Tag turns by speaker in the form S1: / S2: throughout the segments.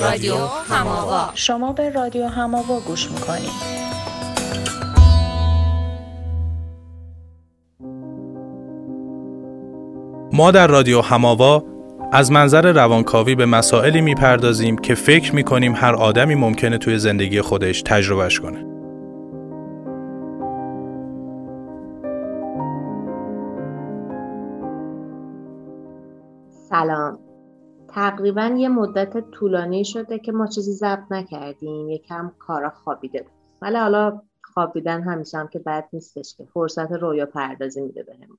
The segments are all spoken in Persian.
S1: رادیو هماوا.
S2: شما به رادیو هماوا گوش می‌کنید.
S3: ما در رادیو هماوا از منظر روانکاوی به مسائلی می‌پردازیم که فکر می‌کنیم هر آدمی ممکنه توی زندگی خودش تجربهش کنه.
S4: سلام. تقریبا یه مدت طولانی شده که ما چیزی ضبط نکردیم. یکم کارا خوابیده بود. ولی حالا خوابیدن همیشه هم که بد نیستش که. فرصت رویا پردازی میده بهمون.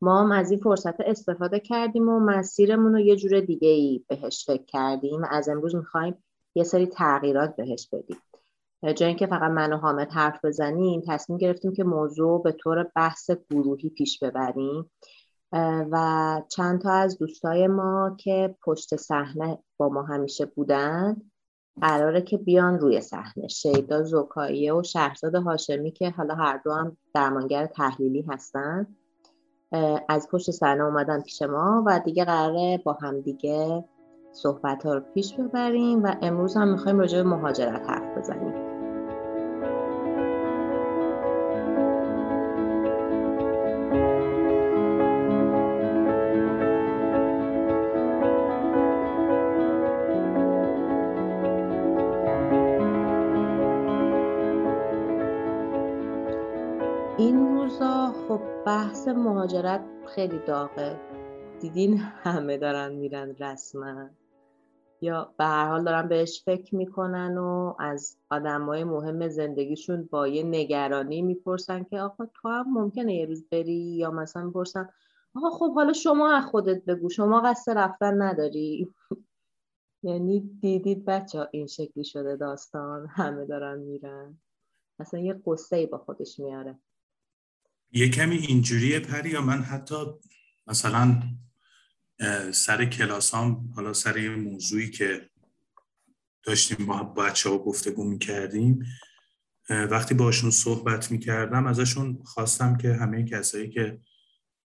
S4: ما هم از این فرصت استفاده کردیم و مسیرمون رو یه جور دیگه ای بهش فکر کردیم. از امروز می‌خوایم یه سری تغییرات بهش بدیم. جای اینکه فقط من و حامد حرف بزنیم تصمیم گرفتیم که موضوع به طور بحث گروهی پیش ببریم. و چند تا از دوستای ما که پشت صحنه با ما همیشه بودن قراره که بیان روی صحنه. شیدا زکاییه و شهرزاد هاشمی که حالا هر دو هم درمانگر تحلیلی هستن از پشت صحنه اومدن پیش ما و دیگه قراره با هم دیگه صحبت ها رو پیش ببریم و امروز هم می‌خوایم راجع به مهاجرت حرف بزنیم. بحث مهاجرت خیلی داغه. دیدین همه دارن میرن رسما. یا به هر حال دارن بهش فکر می‌کنن و از های مهم زندگیشون با یه نگرانی می‌پرسن که آقا تو هم ممکنه یه روز بری یا مثلا می‌پرسن آقا خب حالا شما از خودت بگو شما قصد رفتن نداری؟ یعنی دیدید بچه این شکلی شده داستان همه دارن میرن. مثلا یه قصه با خودش میاره.
S5: یه کمی اینجوریه پری یا من حتی مثلا سر کلاسام حالا سر یه موضوعی که داشتیم با بچه ها گفتگو می‌کردیم وقتی باشون صحبت می‌کردم ازشون خواستم که همه کسایی که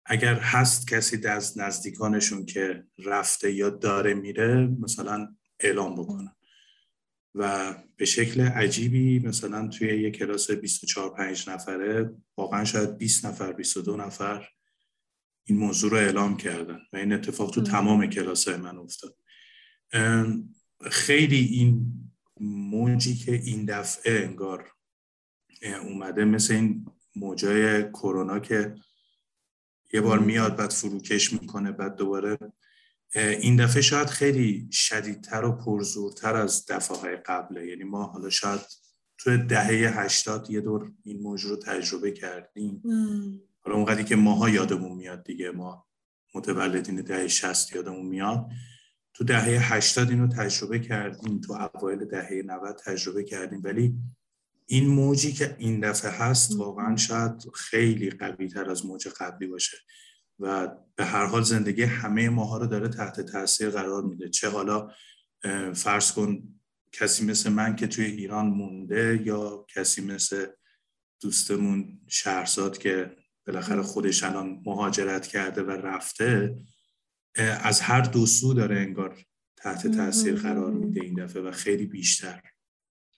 S5: اگر هست کسی از نزدیکانشون که رفته یا داره میره مثلا اعلام بکنن. و به شکل عجیبی مثلا توی یه کلاس 24 5 نفره واقعا شاید 20 نفر 22 نفر این موضوع رو اعلام کردن و این اتفاق تو تمام کلاس من افتاد. خیلی این موجی که این دفعه انگار اومده مثل این موجای کرونا که یه بار میاد بعد فروکش می‌کنه بعد دوباره این دفعه شاید خیلی شدیدتر و پرزورتر از دفعه های قبله یعنی ما حالا شاید توی دهه هشتاد یه دور این موضوع رو تجربه کردیم. حالا اونقدری که ماها یادمون میاد دیگه ما متولدین دهه شست یادمون میاد. تو دهه هشتاد اینو تجربه کردیم تو اوایل دهه 90 تجربه کردیم. ولی این موجی که این دفعه هست واقعا شاید خیلی قوی تر از موج قبلی باشه. و به هر حال زندگی همه ماها رو داره تحت تاثیر قرار میده. چه حالا فرض کن کسی مثل من که توی ایران مونده یا کسی مثل دوستمون شهرزاد که بالاخره خودش الان مهاجرت کرده و رفته از هر دو سو داره انگار تحت تاثیر قرار میده این دفعه و خیلی بیشتر.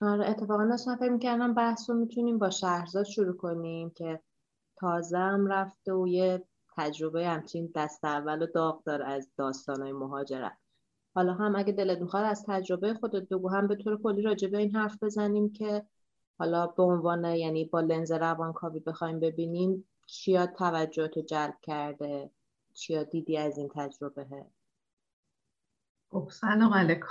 S4: آره اتفاقا داشتم فکر می‌کردم بحث رو می‌تونیم با شهرزاد شروع کنیم که تازه هم رفته و یه تجربه همچین دست اول و داغ داره از داستانهای مهاجرت. حالا هم اگه دلت می‌خواد از تجربه خودت بگو. هم به طور کلی راجع به این حرف بزنیم که حالا به عنوان یعنی با لنز روانکاوی بخوایم ببینیم چیا توجهتو جلب کرده؟ چیا دیدی از این تجربه؟
S6: خب سلام علیکم.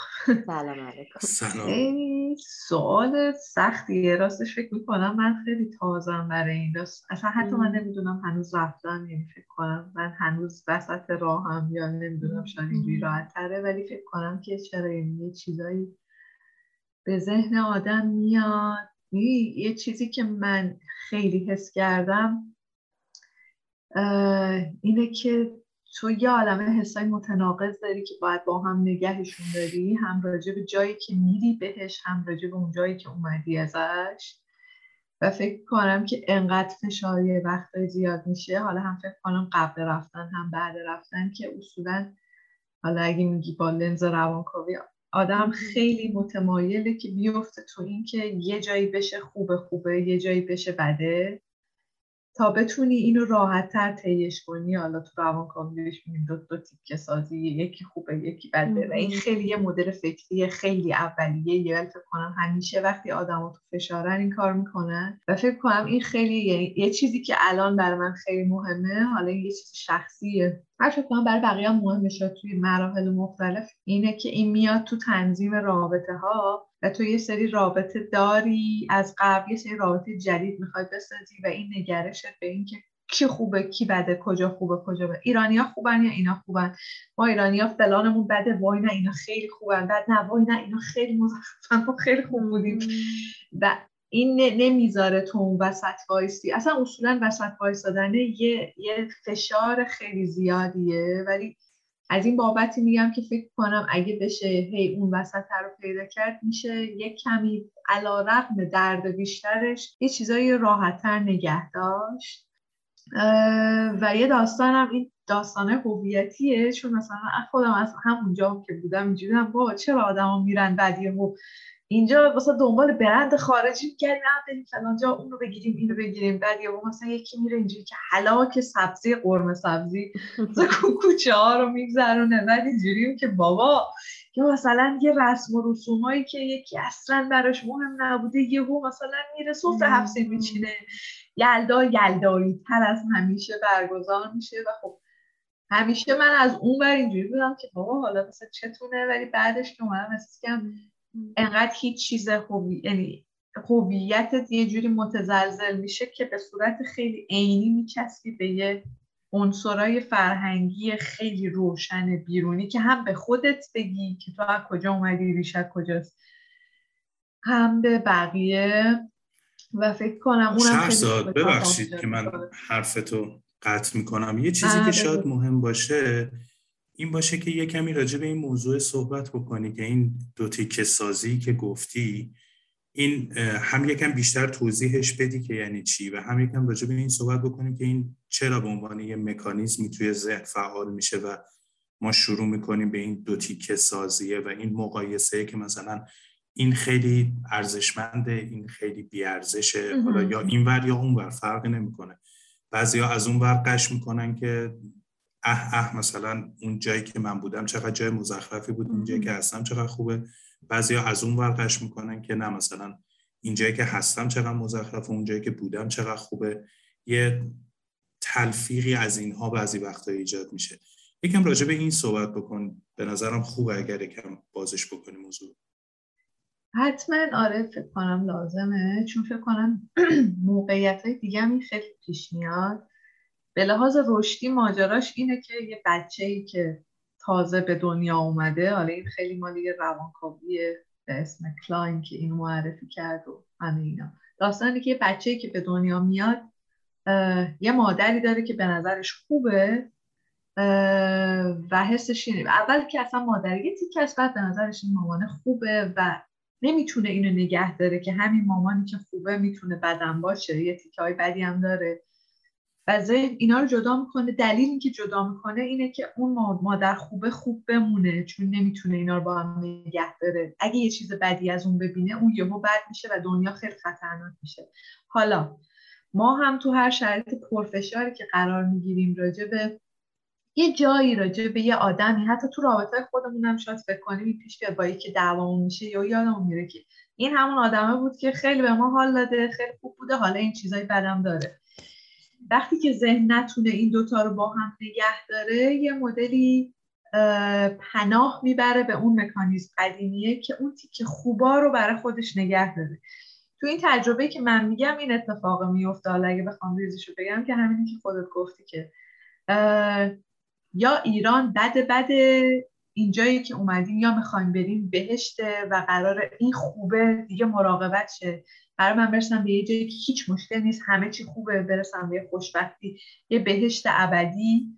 S4: سلام علیکم.
S5: سلام.
S6: سوال سختیه راستش فکر می‌کنم من خیلی تازم برای این دست اصلا حتی من نمی‌دونم هنوز رفتم یعنی فکر کنم من هنوز وسط راهم یا نمی‌دونم شاید اینجوری راحت تره ولی فکر کنم که چرا یه چیزایی به ذهن آدم میاد. یه چیزی که من خیلی حس کردم اینه که تو یه عالمه حسای متناقض داری که باید با هم نگهشون داری هم راجع به جایی که میری بهش هم راجع به اون جایی که اومدی ازش. و فکر کنم که انقدر فشار یه وقتای زیاد میشه. حالا هم فکر کنم قبل رفتن هم بعد رفتن که اصولا حالا اگه میگی با لنز روانکاوی آدم خیلی متمایله که بیفته تو این که یه جایی بشه خوبه خوبه یه جایی بشه بده. تا بتونی اینو راحت تر تیش کنی حالا تو روان کامیش میگیم دو دو تیکه سازی یکی خوبه یکی بده و این خیلی یه مدل فکری خیلی اولیه یه فکر کنم همیشه وقتی آدم تو فشارن این کار می‌کنن. و فکر کنم این خیلی یه, یه چیزی که الان برای من خیلی مهمه حالا یه چیز شخصیه. هر فکر کنم برای بقیه هم مهم بشه توی مراحل مختلف اینه که این میاد تو تنظیم رابطه ها و تو یه سری رابطه داری از قبل یه سری رابطه جدید می‌خوای بسازی و این نگرشت به اینکه کی خوبه کی بده کجا خوبه کجا بده. ایرانیا خوبن یا اینا خوبن؟ ما ایرانیا فلانمون بده وای نه اینا خیلی خوبن. بعد نه وای نه اینا خیلی مزخرفن ما خیلی خوب بودیم. و این نمی‌ذاره تو اون وسط وایسی اصلا اصولا وسط وایستادن یه یه فشار خیلی زیادیه. ولی از این بابتی میگم که فکر کنم اگه بشه هی اون وسط رو پیدا کرد میشه یک کمی علا رقم درد بیشترش یه چیزایی راحتتر نگه داشت. و یه داستانم این داستانه هویتیه. چون مثلا خودم از همونجا که بودم اینجوری با چرا آدما میرن بعد و اینجا مثلا دنبال برند خارجی میگردیم نه بریم فلان جا اون رو بگیریم اینو بگیریم. بعد یا مثلا یکی میره اینجوری که حلاک سبزی قرمه سبزی کوچه ها رو میگذرونه. بعد اینجوریم که بابا یا مثلا یه رسم و رسومایی که یکی اصلا براش مهم نبوده یهو مثلا میره سفره هفته میچینه. یلدا یلدایی تر از همیشه برگزار میشه و خب همیشه من از اون بر اینجوری بودم که بابا حالا مثلا چتونه؟ ولی بعدش که اومدم انقدر هیچ چیز خوبی یعنی هویتت یه جوری متزلزل میشه که به صورت خیلی عینی میچسبی به یه عنصرای فرهنگی خیلی روشن بیرونی که هم به خودت بگی که تو از کجا اومدی ریشت کجاست. هم به بقیه و فکر کنم اونم
S5: خیلی ببخشید که من حرفتو قطع می‌کنم. یه چیزی که بله. شاید مهم باشه این باشه که یه کمی راجع به این موضوع صحبت بکنی که این دو تیکه سازی که گفتی این هم یکم بیشتر توضیحش بدی که یعنی چی و هم یکم راجع به این صحبت بکنیم که این چرا به عنوان یه مکانیزمی توی ذهن فعال میشه و ما شروع می‌کنیم به این دو تیکه سازیه و این مقایسه که مثلا این خیلی ارزشمنده این خیلی بیارزشه حالا یا این ور یا اون ور فرق نمی‌کنه. بعضیا از اون ور قش می‌کنن که اه اه مثلا اون جایی که من بودم چقدر جای مزخرفی بود اون جایی که هستم چقدر خوبه. بعضیا از اون ورقش می‌کنن که نه مثلا این جایی که هستم چقدر مزخرف اون جایی که بودم چقدر خوبه. یه تلفیقی از اینها بعضی وقتا ایجاد میشه. یکم راجع به این صحبت بکن. به نظرم خوبه اگر یکم بازش بکنی موضوع.
S6: حتما. آره فکر کنم لازمه. چون فکر کنم موقعیت های دیگه خیلی پیش میاد. به لحاظ رشدی ماجراش اینه که یه بچه ای که تازه به دنیا اومده حالا این خیلی مالی یه روانکاویه به اسم کلاین که اینو معرفی کرد و همه اینا. داستانی که یه بچه ای که به دنیا میاد یه مادری داره که به نظرش خوبه و حسش اینه. اول که اصلا مادری یه تیکه از بعد به نظرش این مامانه خوبه و نمی‌تونه اینو نگه داره که همین مامانی که خوبه می‌تونه بدن باشه. یه تیکه های بدی هم داره. و اینا رو جدا می‌کنه. دلیلی که جدا می‌کنه اینه که اون مادر خوبه خوب بمونه چون نمی‌تونه اینا رو با هم نگه داره. اگه یه چیز بدی از اون ببینه اون یهو بد میشه و دنیا خیلی خطرناک میشه. حالا ما هم تو هر شرایط پرفشاری که قرار می‌گیریم راجع به یه جایی راجع به یه آدمی حتی تو رابطه خودمون هم شاید فکر کنیم پیش بیاد با که دعوامون میشه یا یادمون میره که این همون آدمه بود که خیلی به ما حال داده خیلی خوب بوده حالا این چیزای بدم داره. وقتی که ذهن نتونه این دوتا رو با هم نگه داره یه مدلی پناه می‌بره به اون مکانیزم قدیمیه که اون تیکه خوبا رو برای خودش نگه داره. تو این تجربه که من میگم این اتفاق میفته. حالا اگه بخوام ریزشو بگم که همینی که خودت گفتی که یا ایران بد بد اینجایی که اومدیم یا می‌خوایم بریم بهشته و قرار این خوبه دیگه مراقبت شه. قرار من برسم به یه جایی که هیچ مشکل نیست همه چی خوبه برسم به خوشبختی یه بهشت ابدی.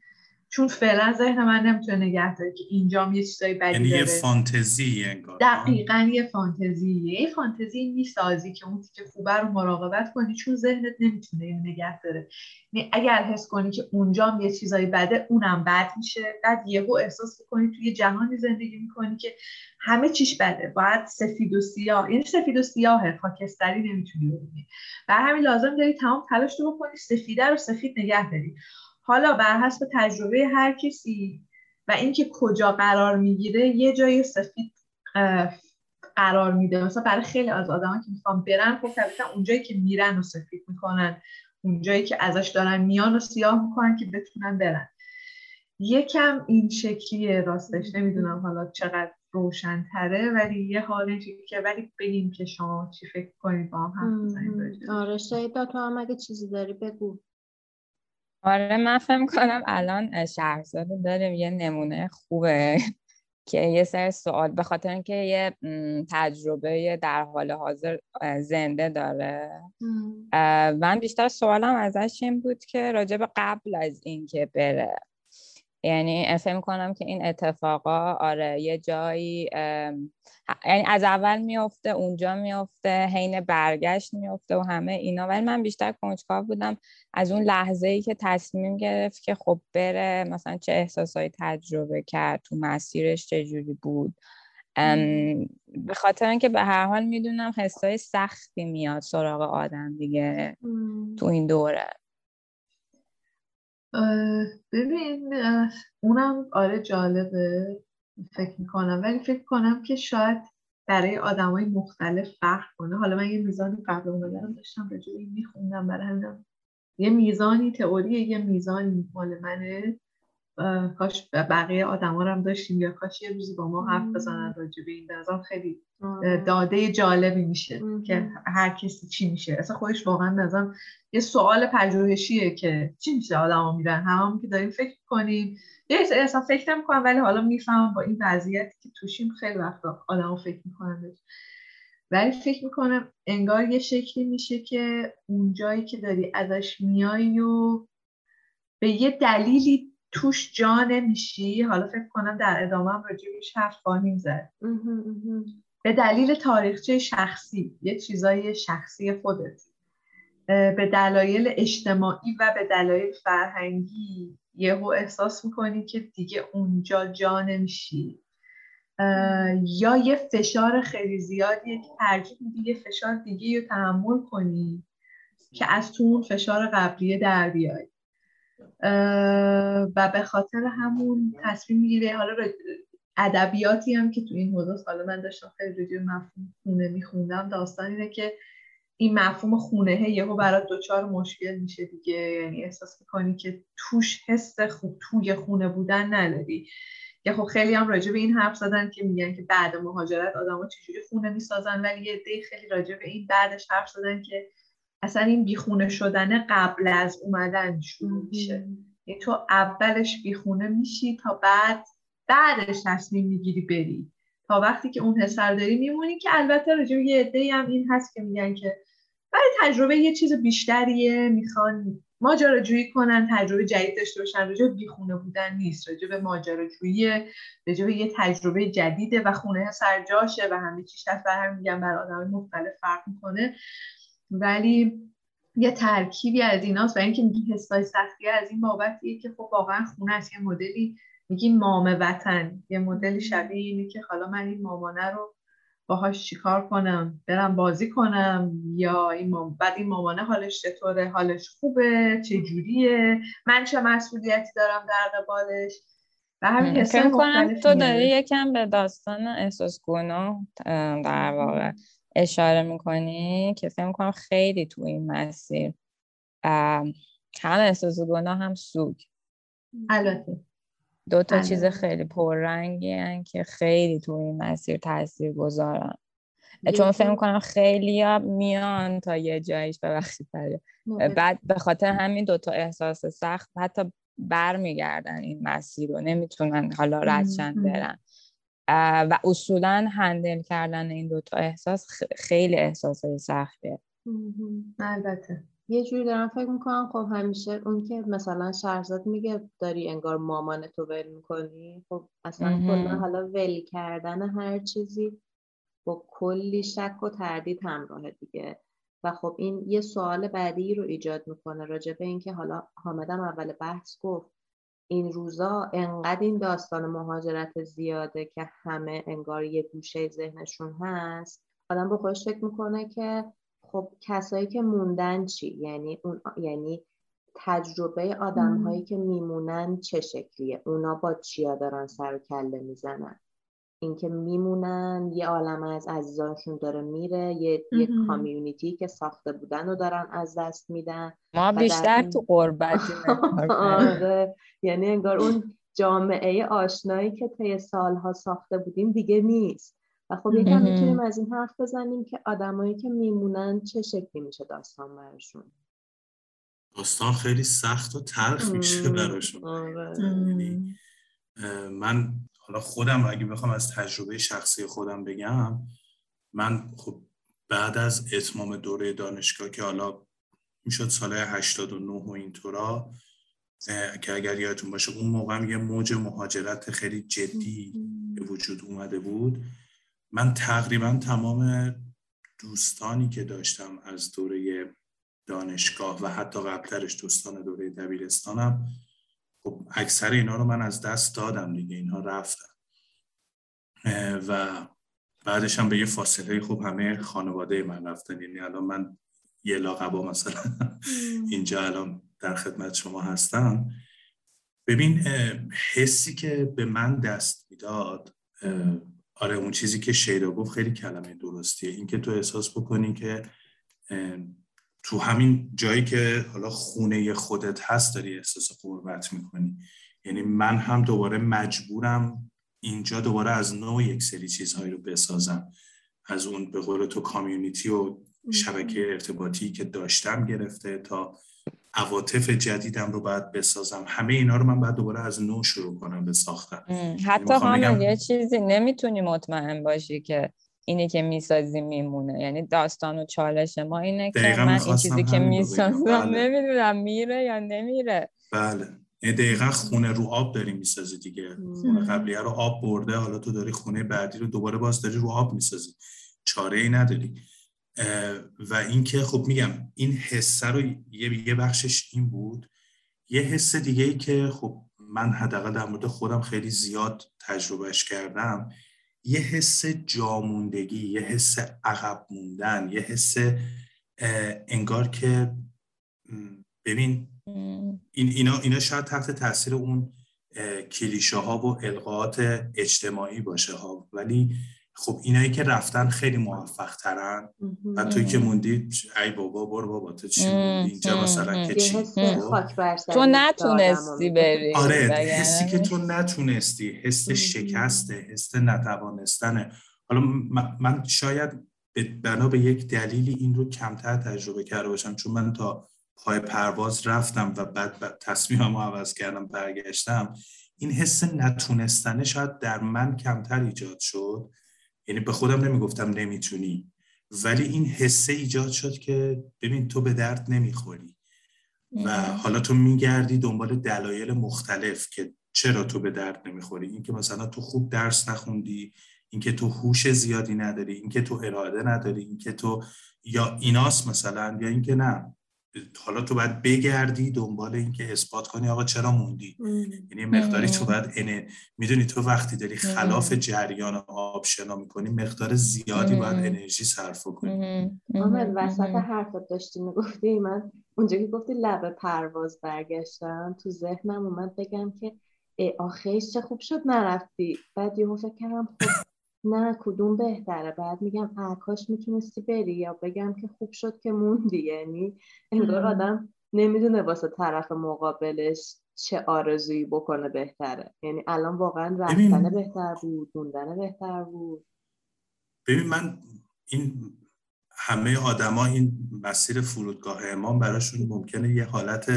S6: چون فعلا ذهن من نمی‌تونه نگه داره که اینجا یه چیزایی بدی
S5: یعنی یه فانتزی انگار.
S6: دقیقا یه فانتزی یه فانتزی می‌سازی که اون که خوبه رو مراقبت کنی چون ذهنت نمی‌تونه اینو نگه داره. یعنی اگر حس کنی که اونجا یه چیزایی بده اونم بد میشه. بعد یهو احساس کنی توی جهانی زندگی می‌کنی که همه چیش بده. باید سفید و سیاه. یعنی سفید و سیاهه. خاکستری نمی‌تونی ببینی. و همین لازم داری تمام تلاش رو بکنی سفیده رو سفید نگه داری. حالا بر حسب تجربه هر کسی و اینکه کجا قرار می‌گیره یه جای سفید قرار میده. مثلا برای خیلی از آدما که می‌خوان برن خب طبیعتا اونجایی که میرن و سفید می‌کنن اونجایی که ازش دارن میان و سیاه می‌کنن که بتونن برن. یکم این شکلیه راستش. نمی‌دونم حالا چقدر روشن تره ولی یه حالشی که ولی بگیم که شما چی فکر کنید با هم حرف بزنید
S4: آره شایدا تو هم اگه چیزی داری بگو.
S1: آره من فهم کنم الان شهرزاد داریم یه نمونه خوبه که یه سر سوال به خاطر اینکه یه تجربه در حال حاضر زنده داره. من بیشتر سوالم ازش این بود که راجب قبل از اینکه بره. یعنی فکر کنم که این اتفاقا آره یه جایی یعنی از اول میفته اونجا میفته حین برگشت میفته و همه اینا. ولی من بیشتر کنجکاو بودم از اون لحظه ای که تصمیم گرفت که خب بره مثلا چه احساسایی تجربه کرد تو مسیرش چه جوری بود. به خاطر اینکه به هر حال می‌دونم حسای سختی میاد سراغ آدم دیگه تو این دوره.
S6: ببین اونم آره جالبه. فکر می‌کنم. ولی فکر کنم که شاید برای های مختلف فرق کنه. حالا من یه میزانی قبل اومدن داشتم راجع این میخوندم. برای یه میزانی تئوری یه میزانی مال منه. کاش بقیه آدم ها هم داشتیم یا کاش یه روزی با ما حرف بزنن راجع به این نظام خیلی داده جالبی میشه که هر کسی چی میشه. اصلا خودش واقعا نظام یه سوال پژوهشیه که چی میشه آدما میرن همون که داریم فکر کنیم یه اصلا فکر نمی‌کنم ولی حالا می‌فهمم با این وضعیتی که توشیم خیلی وقتا آدما فکر می‌کنن ولی فکر می‌کنم انگار یه شکلی میشه که اون جایی که داری ازش میای و به یه دلیلی توش جا نمیشی. حالا فکر کنم در ادامه هم راجبش حرف خواهیم زد. به دلیل تاریخچه شخصی یه چیزای شخصی خودت. به دلایل اجتماعی و به دلایل فرهنگی یهو احساس می‌کنی که دیگه اونجا جا نمیشی. یا یه فشار خیلی زیادیه که ترجیح میدی یه فشار دیگه رو تحمل کنی که از تو اون فشار قبلیه در بیای. و به خاطر همون تصمیم می‌گیری حالا ادبیاتی هم که تو این حوزه حالا من داشتم خیلی رجوع مفهوم خونه میخوندم. داستان اینه که این مفهوم خونه یهو برات دوچار مشکل میشه دیگه. یعنی احساس می‌کنی که توش حس خوب توی خونه بودن نداری. که خب خیلی هم راجع به این حرف زدن که میگن که بعد مهاجرت آدما چجوری خونه می‌سازن. ولی یه دی خیلی راجع به این بعدش حرف زدن که اصلا این بیخونه شدن قبل از اومدن شروع میشه. یعنی تو اولش بیخونه میشی تا بعد بعدش تصمیم می‌گیری بری. تا وقتی که اون حسر داری میمونی که البته راجع یه عده هم این هست که میگن که برای تجربه یه چیز بیشتریه می‌خوان ماجراجویی کنن تجربه جدید داشته باشن راجع بیخونه بودن نیست. راجع به ماجراجویی راجع به یه تجربه جدیده و خونه سرجاشه و همه چیش هست بر هم میگن بر آدم مختلف فرق می‌کنه. ولی یه ترکیبی از ایناست و اینکه میگی حسای سختی از این بابتیه که خب واقعا خونه از یه مدلی میگی مام وطن یه مدلی شبیه اینه که حالا من این مامانه رو باهاش چیکار کنم؟ برم بازی کنم؟ یا این مام... بعد این مامانه حالش چطوره؟ حالش خوبه؟ چه جوریه؟ من چه مسئولیتی دارم در قبالش؟ و همین
S1: تو داری یکم به داستان احساس گناه در واقع. اشاره می‌کنی که فکر می‌کنم خیلی تو این مسیر هم احساس گناه هم سوگ
S6: البته.
S1: دو تا چیز خیلی پررنگی که خیلی تو این مسیر تاثیر گذارن چون فکر کنم خیلی ها میان تا یه جایش ببخشید بعد به خاطر همین دوتا احساس سخت حتی برمیگردن این مسیر رو. نمی‌تونن حالا ردشن برن. و اصولا هندل کردن این دوتا احساس خیلی احساس سختیه.
S6: البته.
S4: یه جوری دارم فکر می‌کنم خب همیشه اون که مثلا شهرزاد میگه داری انگار مامان تو ول می‌کنی خب اصلا کلا حالا ول کردن هر چیزی با کلی شک و تردید همراهه دیگه. و خب این یه سوال بعدی رو ایجاد می‌کنه راجع به اینکه حالا حامدم اول بحث گفت این روزا انقدر این داستان مهاجرت زیاده که همه انگار یه گوشه ذهنشون هست. آدم با خودش فکر می‌کنه که خب کسایی که موندن چی؟ یعنی اون یعنی تجربه آدم هایی که میمونن چه شکلیه؟ اونا با چیا دارن سر و کله می‌زنن؟ اینکه میمونن یه عالم از عزیزانشون داره میره یه, یه کامیونیتی که ساخته بودن رو دارن از دست میدن
S1: ما بیشتر تو قربت
S4: آره. یعنی انگار اون جامعه آشنایی که طی سالها ساخته بودیم دیگه نیست. و خب یکم می‌تونیم از این حرف بزنیم که آدمایی که میمونن چه شکلی میشه داستان براشون؟
S5: داستان خیلی سخت و تلخ میشه براشون. آره. یعنی، من حالا خودم اگه بخوام از تجربه شخصی خودم بگم من خب بعد از اتمام دوره دانشگاه که حالا می‌شد سال 89 و اینطورا که اگر یادتون باشه اون موقع یه موج مهاجرت خیلی جدی به وجود اومده بود. من تقریبا تمام دوستانی که داشتم از دوره دانشگاه و حتی قبلترش دوستان دوره دبیرستانم خب اکثر اینا رو من از دست دادم دیگه اینها رفتن. و بعدش هم به یه فاصله خوب همه خانواده من رفتن. یعنی الان من یه لاقبا مثلا اینجا الان در خدمت شما هستم. ببین حسی که به من دست می‌داد آره اون چیزی که شیدا گفت خیلی کلمه درستیه. اینکه تو احساس بکنی که تو همین جایی که حالا خونه خودت هست داری احساس قربت می‌کنی. یعنی من هم دوباره مجبورم اینجا دوباره از نوع یک سری چیزهایی رو بسازم. از اون به قول تو کامیونیتی و شبکه ارتباطی که داشتم گرفته تا عواطف جدیدم رو باید بسازم. همه اینا رو من باید دوباره از نو شروع کنم به ساختن.
S1: حتی هم یه چیزی نمی‌تونی مطمئن باشی که اینی که می‌سازی میمونه. یعنی داستان و چالش ما اینه که من این چیزی که می‌سازم بله. نمی‌دونم میره یا نمیره.
S5: بله. دقیقا خونه رو آب داری می‌سازی دیگه. خونه قبلیه رو آب برده حالا تو داری خونه بعدی رو دوباره باز داری رو آب می‌سازی. چاره ای نداری و اینکه خب میگم این حسه رو یه, یه بخشش این بود. یه حس دیگه ای که خب من حداقل در مورد خودم خیلی زیاد تجربهش کردم یه حس جاموندگی یه حس عقب موندن یه حس انگار که ببین این اینا, اینا شاید تحت تاثیر اون کلیشه ها و القاعات اجتماعی باشه ها. ولی خب اینایی که رفتن خیلی موفق ترن و توی که موندی ای بابا برو بابا تو چی موندی؟ اینجا مثلا که چی؟
S1: تو نتونستی بری.
S5: آره حسی که تو نتونستی حس شکسته حس نتوانستنه. حالا من شاید بنا به یک دلیلی این رو کمتر تجربه کرده باشم چون من تا پای پرواز رفتم و بعد, بعد تصمیمم عوض کردم برگشتم. این حس نتونستنه شاید در من کمتر ایجاد شد. یعنی به خودم نمی‌گفتم نمی‌تونی. ولی این حسه ایجاد شد که ببین تو به درد نمی‌خوری. و حالا تو میگردی دنبال دلایل مختلف که چرا تو به درد نمی‌خوری. اینکه مثلا تو خوب درس نخوندی اینکه تو هوش زیادی نداری اینکه تو اراده نداری اینکه تو یا ایناس مثلا یا اینکه نه. حالا تو باید بگردی دنبال اینکه اثبات کنی آقا چرا موندی؟ یعنی مقداری تو باید اینه می‌دونی تو وقتی داری خلاف جریان آب شنا می‌کنی مقدار زیادی باید انرژی صرف کنی.
S4: آمد وسط حرفت داشتی می‌گفتی من اونجا که گفتی لبه پرواز برگشتم تو ذهنم اومد بگم که آخیش چه خوب شد نرفتی. بعد یهو فکر کردم خب نه کدوم بهتره؟ بعد میگم کاش می‌تونستی بری. یا بگم که خوب شد که موندی. یعنی انگار آدم نمی‌دونه واسه طرف مقابلش چه آرزویی بکنه بهتره. یعنی الان واقعا رفتن بهتر بود موندن بهتر بود.
S5: ببین من این همه آدما این مسیر فرودگاه امام براشون ممکنه یه حالت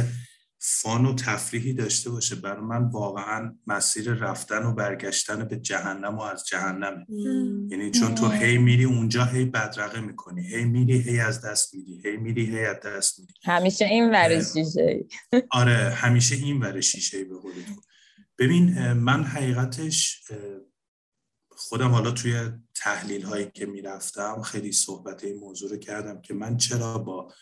S5: فان و تفریحی داشته باشه. برای من واقعا مسیر رفتن و برگشتن به جهنم و از جهنمه. یعنی چون تو هی میری اونجا هی بدرقه می‌کنی. هی میری هی از دست میدی هی میری هی از دست میدی
S1: همیشه این ور شیشه
S5: آره همیشه این ور شیشه به قول ببین من حقیقتش خودم حالا توی تحلیل هایی که می‌رفتم خیلی صحبت این موضوع رو کردم که من چرا با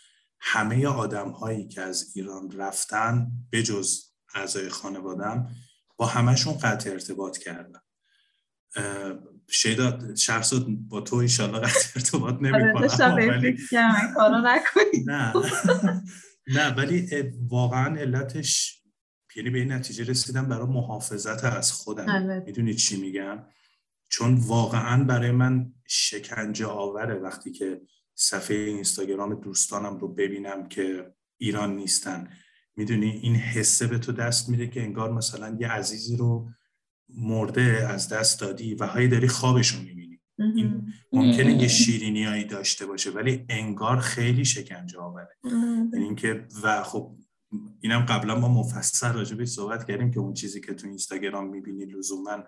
S5: همه آدم هایی که از ایران رفتن بجز اعضای خانوادم با همهشون قطع ارتباط کردم شیدا شخصت با تو ایشالله قطع ارتباط نمی
S6: ولی...
S5: نه. نه ولی واقعا علتش یعنی به این نتیجه رسیدم برای محافظت از خودم. می‌دونی چی میگم؟ چون واقعا برای من شکنجه آوره وقتی که صفحه اینستاگرام دوستانم رو ببینم که ایران نیستن. می‌دونی این حسه به تو دست میده که انگار مثلا یه عزیزی رو مرده از دست دادی و هایی داری خوابش رو می‌بینی این ممکنه یه شیرینیایی داشته باشه ولی انگار خیلی شکنجه آوره. یعنی اینکه و خب اینم قبلا ما مفصل راجع صحبت کردیم که اون چیزی که تو اینستاگرام می‌بینی لزوما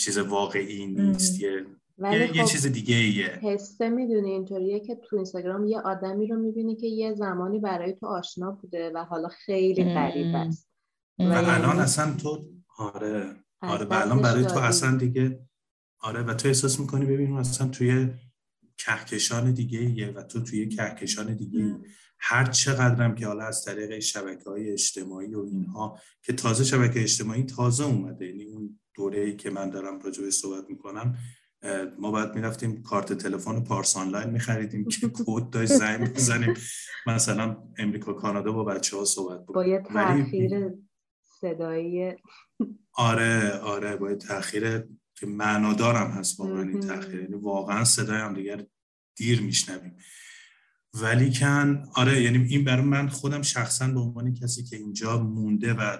S5: چیز واقعی نیست. یه ولی یه, خب چیز دیگه ایه
S4: حسه می‌دونی اینطوریه که تو اینستاگرام یه آدمی رو می‌بینی که یه زمانی برای تو آشنا بوده و حالا خیلی غریب است.
S5: و, و الان یعنی اصلا تو آره. آره و الان برای تو اصلا دیگه آره و تو احساس می‌کنی ببین اصلا توی کهکشان دیگه ایه و تو توی کهکشان دیگه هر چقدرم که حالا از طریق شبکه های اجتماعی و اینها که تازه شبکه اجتماعی تازه اومده. یعنی اون دوره ای که من دارم راجع صحبت می‌کنم ما باید می‌رفتیم کارت تلفن پارس آنلاین میخریدیم که کد داشت زنگ بزنیم. مثلا امریکا کانادا با بچه ها صحبت
S4: با یه تاخیر صدایی
S5: آره آره با یه تاخیر که معنادارم هست واقعا این تاخیر یعنی واقعا صدای هم دیگر دیر میشنویم. ولی کن آره یعنی این برای من خودم شخصا به عنوان کسی که اینجا مونده و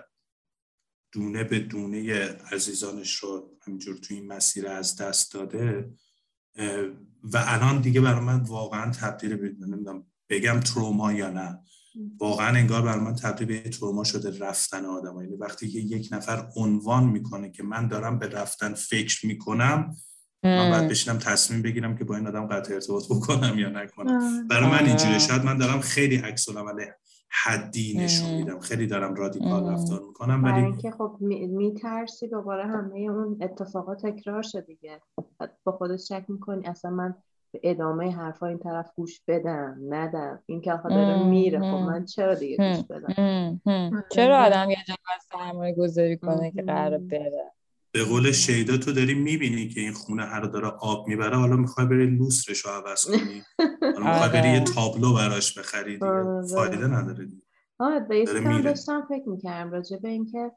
S5: دونه به دونه عزیزانش رو همینجور تو این مسیر از دست داده و الان دیگه برای من واقعا تبدیل به بگم تروما یا نه. واقعا انگار برای من تبدیل به تروما شده رفتن آدم یعنی وقتی که یک نفر عنوان می‌کنه که من دارم به رفتن فکر می‌کنم من باید بشینم تصمیم بگیرم که با این آدم قطع ارتباط بکنم یا نکنم. برای من اینجوری شاید من دارم خیلی عکس العمل حدی نشون میدم. خیلی دارم رادیکال رفتار می‌کنم ولی
S4: اینکه خب میترسی دوباره همه اون اتفاقات تکرار شد دیگه. با خودت شک می‌کنی اصلا من به ادامه حرفا این طرف گوش بدم ندم. این که آخه داره میره خب من چرا دیگه گوش بدم؟
S1: چرا آدم یه جا سرمایه گذاری کنه که قرار بره؟
S5: به قول شیدا تو داری می‌بینی که این خونه هر داره آب می‌بره حالا می‌خوای بری لوسترش رو عوض کنی. حالا می‌خوای بری یه آره. تابلو براش بخری دیگه. آره. فایده نداره دیگه.
S4: آره به این داشتم فکر می‌کردم راجع به اینکه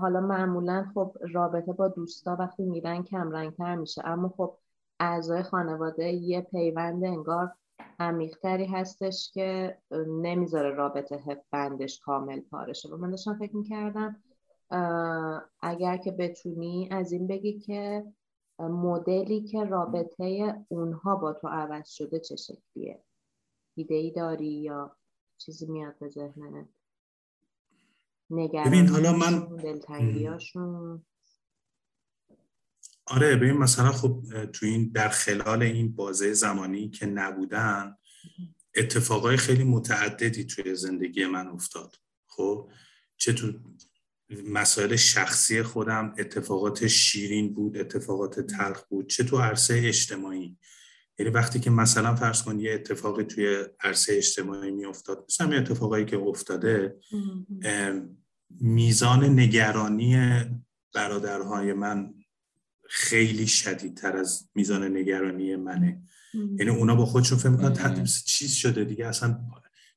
S4: حالا معمولا خب رابطه با دوستا وقتی میرن کم رنگتر میشه. اما خب اعضای خانواده یه پیوند انگار عمیقتری هستش که نمی‌ذاره رابطه بندش کامل پارشه و من داشتم فکر می‌کردم اگر که بتونی از این بگی که مدلی که رابطه اونها با تو عوض شده چه شکلیه؟ ایده ای داری یا چیزی میاد به ذهنت؟
S5: ببین حالا من
S4: دلتنگیاشون
S5: آره ببین مثلا خب تو این در خلال این بازه زمانی که نبودن اتفاقای خیلی متعددی توی زندگی من افتاد. خب چه تو مسائل شخصی خودم اتفاقات شیرین بود اتفاقات تلخ بود چه تو عرصه اجتماعی. یعنی وقتی که مثلا فرض کن یه اتفاقی توی عرصه اجتماعی می افتاد مثلا یه اتفاقایی که افتاده میزان نگرانی برادرهای من خیلی شدیدتر از میزان نگرانی منه. یعنی اونا با خودشون فکر می‌کنن چیز شده دیگه اصلا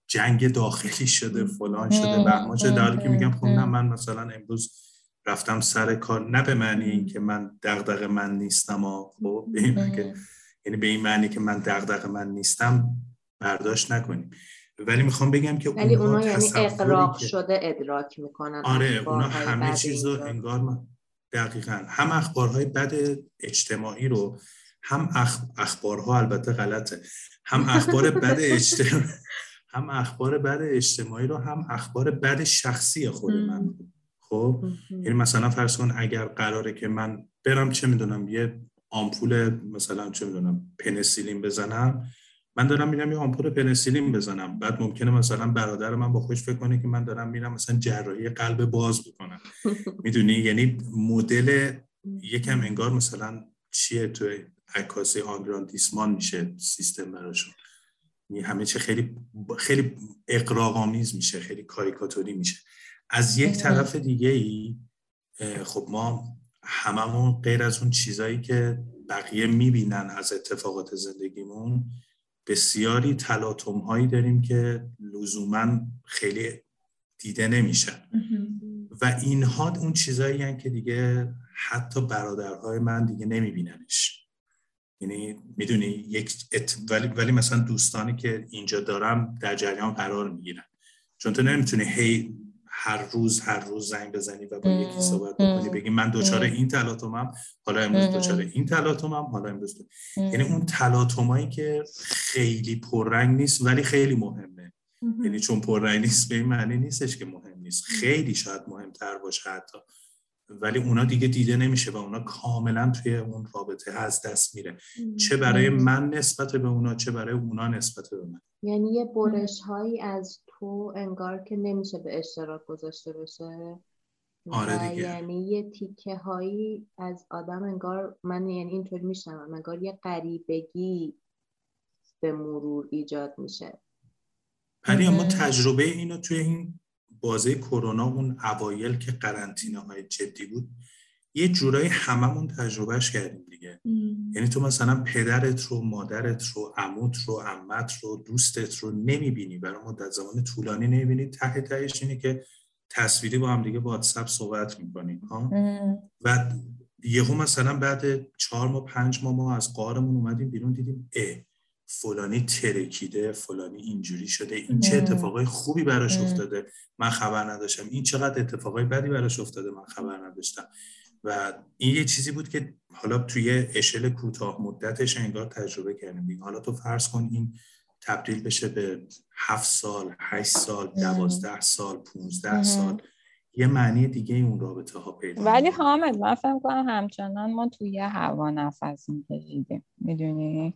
S5: جنگ داخلی شده فلان شده بهمان شده در که میگم خب نه من مثلا امروز رفتم سر کار نه به معنی که من دغدغ من نیستم خب یعنی به این معنی که من دغدغ من نیستم برداشت نکنیم. ولی می‌خوام بگم که
S4: ولی اونا یعنی اقراق شده ادراک می‌کنن
S5: آره اونا همه چیز رو انگار من دقیقا. هم اخبارهای بد اجتماعی رو هم اخبارها البته غلطه. هم اخبار بد اجتماعی هم اخبار بد اجتماعی رو هم اخبار بد شخصی خود من خب؟ یعنی مثلا فرض کن اگر قراره که من برم چه می‌دونم یه آمپول مثلا چه می‌دونم پنسیلین بزنم من دارم میرم یه آمپول پنسیلین بزنم. بعد ممکنه مثلا برادر من با خوش فکر کنه که من دارم میرم مثلا جراحی قلب باز بکنم. می‌دونی؟ یعنی مدل یکم انگار مثلا چیه تو عکاسی آنگراندیسمان میشه سیستم براشون. همه چه خیلی خیلی اقراق‌آمیز میشه خیلی کاریکاتوری میشه. از یک طرف دیگه ای خب ما هممون غیر از اون چیزایی که بقیه می‌بینن از اتفاقات زندگیمون بسیاری تلاطم هایی داریم که لزوما خیلی دیده نمیشن. و اینها اون چیزایی هن که دیگه حتی برادرهای من دیگه نمیبیننش. یعنی می‌دونی یک ولی ولی مثلا دوستانی که اینجا دارم در جریان قرار می‌گیرن. چون تو نمی‌تونی هی هر روز هر روز زنگ بزنی و با یکی صحبت بکنی بگی من دچار این تلاطمم حالا امروز دچار این تلاطمم حالا امروز یعنی اون تلاطمایی که خیلی پررنگ نیست ولی خیلی مهمه. یعنی چون پررنگ نیست به این معنی نیستش که مهم نیست. خیلی شاید مهمتر باشه حتی. ولی اونا دیگه دیده نمیشه و اونا کاملا توی اون رابطه از دست میره. چه برای من نسبت به اونا چه برای اونا نسبت به من.
S4: یعنی یه برش هایی از تو انگار که نمیشه به اشتراک گذاشته بشه
S5: آره دیگه.
S4: یعنی یه تیکه هایی از آدم انگار من یعنی اینطوری میشنم انگار یه قریبگی به مرور ایجاد میشه.
S5: ولی ما تجربه اینو توی این بازه کرونا اون اوایل که قرنطینه های جدی بود یه جورایی هممون تجربهش کردیم دیگه. یعنی تو مثلا پدرت رو مادرت رو عموت رو عمت رو دوستت رو نمی‌بینی. برای مدت زمان طولانی نمی‌بینی. ته تهش اینه که تصویری با هم دیگه واتساپ صحبت می‌کنیم ها؟ و یهو مثلا بعد چهار ماه پنج ماه ما از قارمون اومدیم بیرون دیدیم اه فلانی ترکیده فلانی اینجوری شده. این چه اتفاقای خوبی براش افتاده؟ من خبر نداشتم. این چقدر اتفاقای بدی براش افتاده من خبر نداشتم. و این یه چیزی بود که حالا توی اشل کوتاه مدتش انگار تجربه کردیم. حالا تو فرض کن این تبدیل بشه به هفت سال هشت سال دوازده سال پونزده سال. یه معنی دیگه اون رابطه ها پیدا
S1: ولی حامد من فهم کنم همچنان ما توی هوا نفس میکشیدیم می‌دونی؟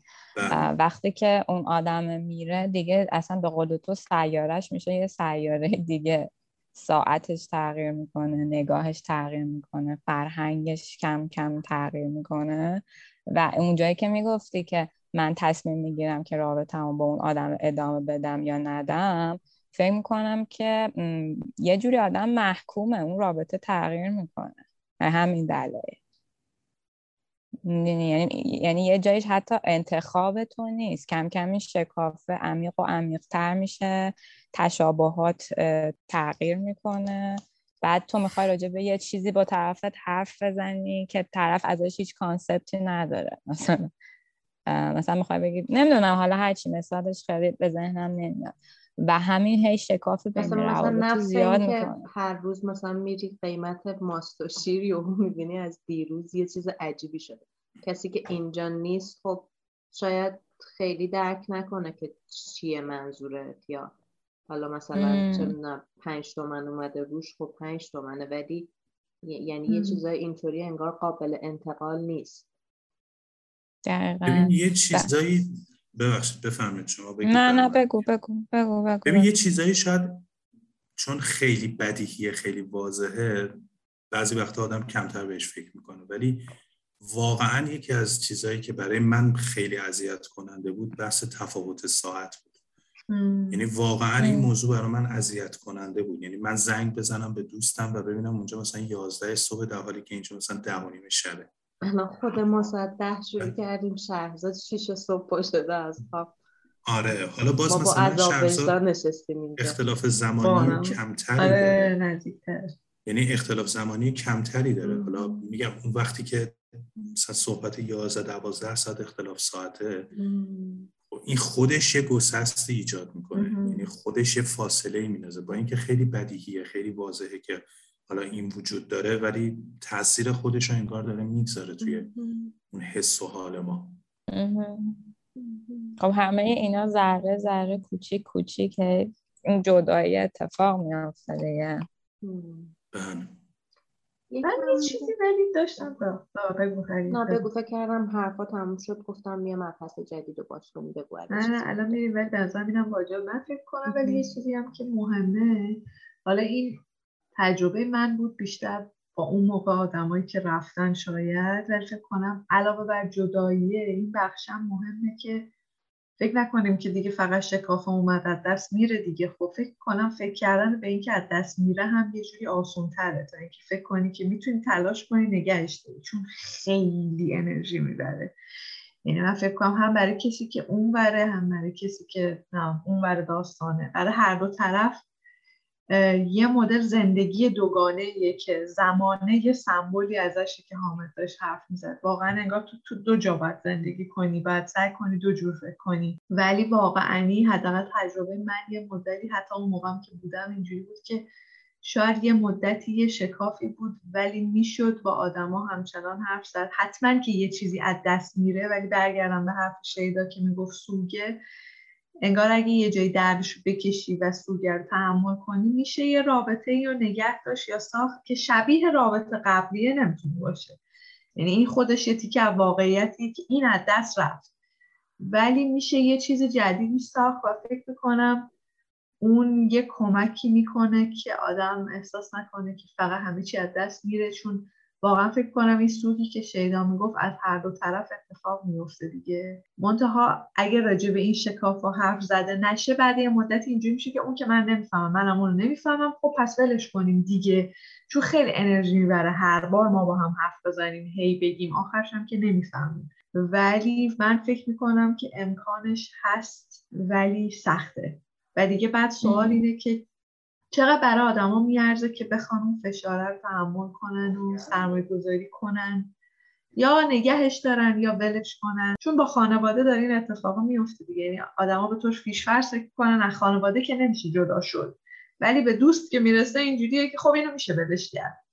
S1: وقتی که اون آدم میره دیگه اصلا به قول تو سیارش میشه یه سیاره دیگه. ساعتش تغییر می‌کنه نگاهش تغییر می‌کنه فرهنگش کم کم تغییر می‌کنه. و اونجایی که می‌گفتی که من تصمیم می‌گیرم که رابطه‌مو با اون آدم ادامه بدم یا ندم فکر می‌کنم که یه جوری آدم محکومه. اون رابطه تغییر می‌کنه. همین دلایل. یعنی یعنی یه جایش حتی انتخاب تو نیست. کم کم این شکافه عمیق و عمیق تر میشه. تشابهات تغییر می‌کنه. بعد تو می‌خوای راجع به یه چیزی با طرفت حرف بزنی که طرف ازش هیچ کانسپتی نداره. مثلا مثلا می‌خوای بگی نمی‌دونم حالا هرچی مثالش خیلی به ذهنم نمیاد. و همین هی شکاف بین روابط زیاد می‌کنه
S4: هر روز مثلا میری قیمت ماست و شیر و می‌بینی از دیروز یه چیز عجیبی شده. کسی که اینجا نیست خب شاید خیلی درک نکنه که چیه منظورت یا حالا مثلا چه پنج تومن اومده روش خب پنج تومنه ولی یعنی یه چیزای اینطوری انگار قابل انتقال نیست.
S1: دقیقا.
S5: یه چیزایی ببخشید بفرمایید شما بگید
S1: نه نه بگو بگو بگو بگو
S5: ببین یه چیزایی شاید چون خیلی بدیهیه خیلی واضحه بعضی وقتا آدم کمتر بهش فکر می‌کنه ولی واقعا یکی از چیزهایی که برای من خیلی اذیت کننده بود بحث تفاوت ساعت بود. یعنی واقعا این موضوع برای من اذیت کننده بود. یعنی من زنگ بزنم به دوستم و ببینم اونجا مثلا 11 صبح در حالی که اینجا مثلا 10 و نیم شبه.
S4: الان خود ما ساعت ده شروع کردیم شهرزاد شیش صبح پا شده از خواب.
S5: آره حالا باز
S4: ما
S5: مثلا
S4: با
S5: شهرزاد اختلاف زمانی کمتری
S6: آره
S5: داره.
S6: نزدیکتر.
S5: یعنی اختلاف زمانی کمتری داره. حالا میگم اون وقتی که مثلا صحبت 11 12 ساعت اختلاف ساعته خب این خودش یه گسستی ایجاد می‌کنه. یعنی خودش یه فاصله میندازه. با اینکه خیلی بدیهیه خیلی واضحه که حالا این وجود داره ولی تاثیر خودش رو انگار داره می‌گذاره توی اون حس و حال ما.
S1: خب همه اینا ذره ذره کوچیک کوچیک این جدایی اتفاق میافته دیگه.
S5: بله.
S6: من یه چیزی ولی داشتم بگو.
S4: نه بگو فکر کردم حرفا تموم شد گفتم یه مبحث جدید و باش کنیم بگو
S6: نه الان میریم ولی در اینم واجب من فکر کنم ولی یه چیزی هم که مهمه حالا این تجربه من بود بیشتر با اون موقع آدمایی که رفتن شاید ولی فکر کنم علاوه بر جدایی این بخشم مهمه که فکر نکنیم که دیگه فقط شکاف اومد از دست میره دیگه. خب فکر کنم فکر کردن به اینکه از دست میره هم یه جوری آسون تره تا اینکه فکر کنی که می‌تونی تلاش کنی نگهش داری چون خیلی انرژی می‌بره. یعنی من فکر کنم هم برای کسی که اون بره هم برای کسی که نه اون بره داستانه. برای هر دو طرف یه مدل زندگی دوگانه که زمانه یه سمبولی ازش که حامد داشت حرف می‌زد. واقعا انگار تو, تو دو جا باید زندگی کنی باید سعی کنی دو جور فکر کنی. ولی واقعا حداقل تجربه من یه مدلی حتی اون موقعم که بودم اینجوری بود که شاید یه مدتی یه شکافی بود ولی می‌شد با آدما همچنان حرف زد. حتما که یه چیزی از دست میره ولی برگردم به حرف شیدا که می‌گفت سوگه. انگار اگه یه جایی دردش بکشی و سوگر تحمل کنی میشه یه رابطه یا نگه داشت یا ساخت که شبیه رابطه قبلیه نمی‌تونه باشه. یعنی این خودش یه تیکه واقعیتی که این از دست رفت. ولی میشه یه چیز جدیدی ساخت و فکر می‌کنم اون یه کمکی می‌کنه که آدم احساس نکنه که فقط همه چی از دست میره چون واقعا فکر کنم این سوگی که شیدا می‌گفت از هر دو طرف اتفاق میفته دیگه. منتها اگه راجع به این شکاف و حرف زده نشه بعد یه مدت اینجوری میشه که اون که من نمی‌فهمم منم اون نمی‌فهمم خب پس ولش کنیم دیگه. چون خیلی انرژی می‌بره هر بار ما با هم حرف بزنیم هی بگیم آخرش هم که نمی‌فهمیم. ولی من فکر می‌کنم که امکانش هست ولی سخته. و دیگه بعد سوال اینه که چقدر برای آدما میارزه که بخوان اون فشاره رو تحمل کنن و سرمایه گذاری کنن؟ یا نگهش دارن یا ولش کنن؟ چون با خانواده داره اتفاقا میفته دیگه. یعنی آدما به طور فیش فرض کنن از خانواده که نمیشه جدا شد. ولی به دوست که می‌رسه اینجوریه که خب اینو میشه ولش کرد.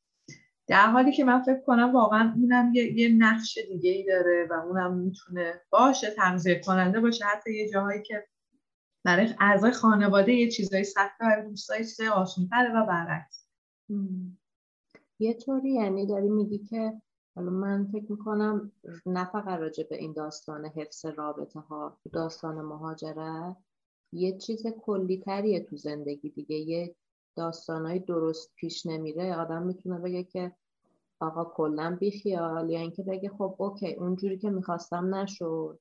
S6: در حالی که من فکر کنم واقعا اونم یه, یه نقش دیگه ای داره و اونم می‌تونه باشه تنظیر کننده باشه. حتی یه جاهایی که برای اعضای خانواده یه چیزای سخته و دوستای چیزای آسونتره و برعکس.
S4: یه طوری یعنی داری میگی که حالا من فکر می‌کنم نه فقط راجع به این داستان حفظ رابطه ها داستان مهاجرت یه چیز کلی تریه تو زندگی دیگه. یه داستانهای درست پیش نمیره. آدم می‌تونه بگه که آقا کلا بیخیال یا اینکه بگه خب اوکی اونجوری که می‌خواستم نشد.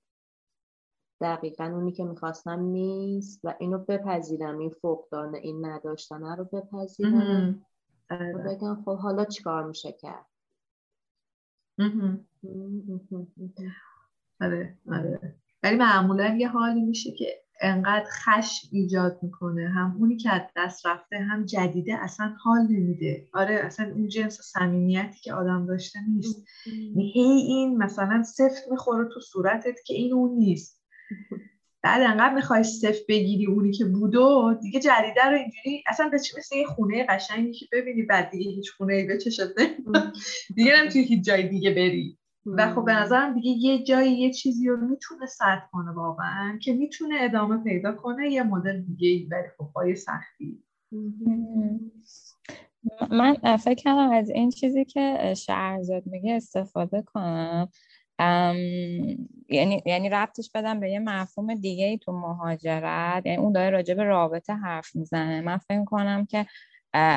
S4: دقیقا اونی که می‌خواستم نیست و اینو بپذیرم این فقدان این نداشتنه رو بپذیرم. و بگم خب حالا چیکار میشه کرد؟
S6: آره آره. ولی معمولا یه حالی میشه که انقدر خش ایجاد می‌کنه. هم اونی که از دست رفته هم جدیده اصلا حال نمیده. آره اصلا اون جنس صمیمیتی که آدم داشته نیست. هی این مثلا سفت می‌خوره تو صورتت که این اون نیست. بعد انقدر می‌خوای صف بگیری اونی که بودو دیگه جدیده رو اینجوری اصلا به مثل یه خونه قشنگی که ببینی بعد دیگه هیچ خونه ای به چشت دیگه نمی‌تونی هیچ جای دیگه بری. و خب به نظرم دیگه یه جایی یه چیزی رو می‌تونه سرد کنه واقعا که می‌تونه ادامه پیدا کنه یه مدل دیگه ای ولی خب پای سختی.
S1: من فکر کردم از این چیزی که شهرزاد میگه استفاده کنم. یعنی یعنی ربطش بدم به یه مفهوم دیگه ای تو مهاجرت. یعنی اون داره راجع به رابطه حرف می‌زنه. من فکر کنم که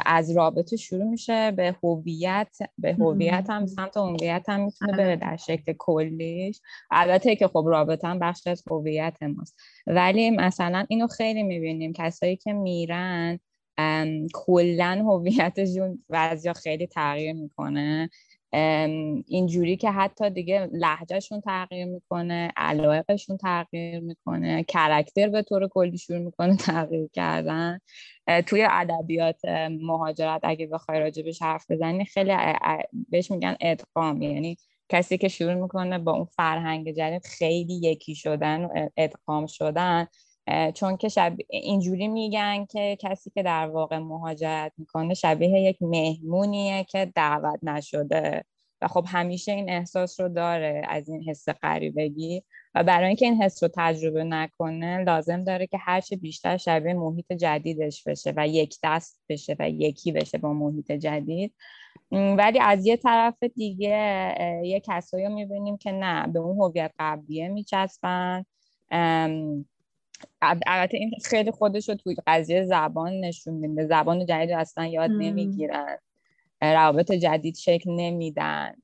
S1: از رابطه شروع میشه به هویت به هویت هم سمت هویت هم می‌تونه بره در شکل کلیش. البته که خب رابطه هم بخش از هویت ماست. ولی مثلا اینو خیلی می‌بینیم. کسایی که میرن کلا هویتشون بعضیا خیلی تغییر می‌کنه. اینجوری که حتی دیگه لحجهشون تغییر می‌کنه علایقشون تغییر می‌کنه کرکتر به طور کلی شروع می‌کنه تغییر کردن. توی ادبیات مهاجرت اگه بخوای راجبش حرف بزنی خیلی بهش میگن ادغام. یعنی کسی که شروع می‌کنه با اون فرهنگ جدید خیلی یکی شدن و ادغام شدن. چون که شب... اینجوری میگن که کسی که در واقع مهاجرت می‌کنه شبیه یک مهمونیه که دعوت نشده. و خب همیشه این احساس رو داره از این حس غریبگی. و برای اینکه این حس رو تجربه نکنه لازم داره که هرچه بیشتر شبیه محیط جدیدش بشه و یک دست بشه و یکی بشه با محیط جدید. ولی از یه طرف دیگه یه کسایی رو می‌بینیم که نه به اون هویت قبلیه میچسبن. البته این خیلی خودش رو توی قضیه زبان نشون میده. زبان جدید اصلا یاد نمی‌گیرن. روابط جدید شکل نمیدن.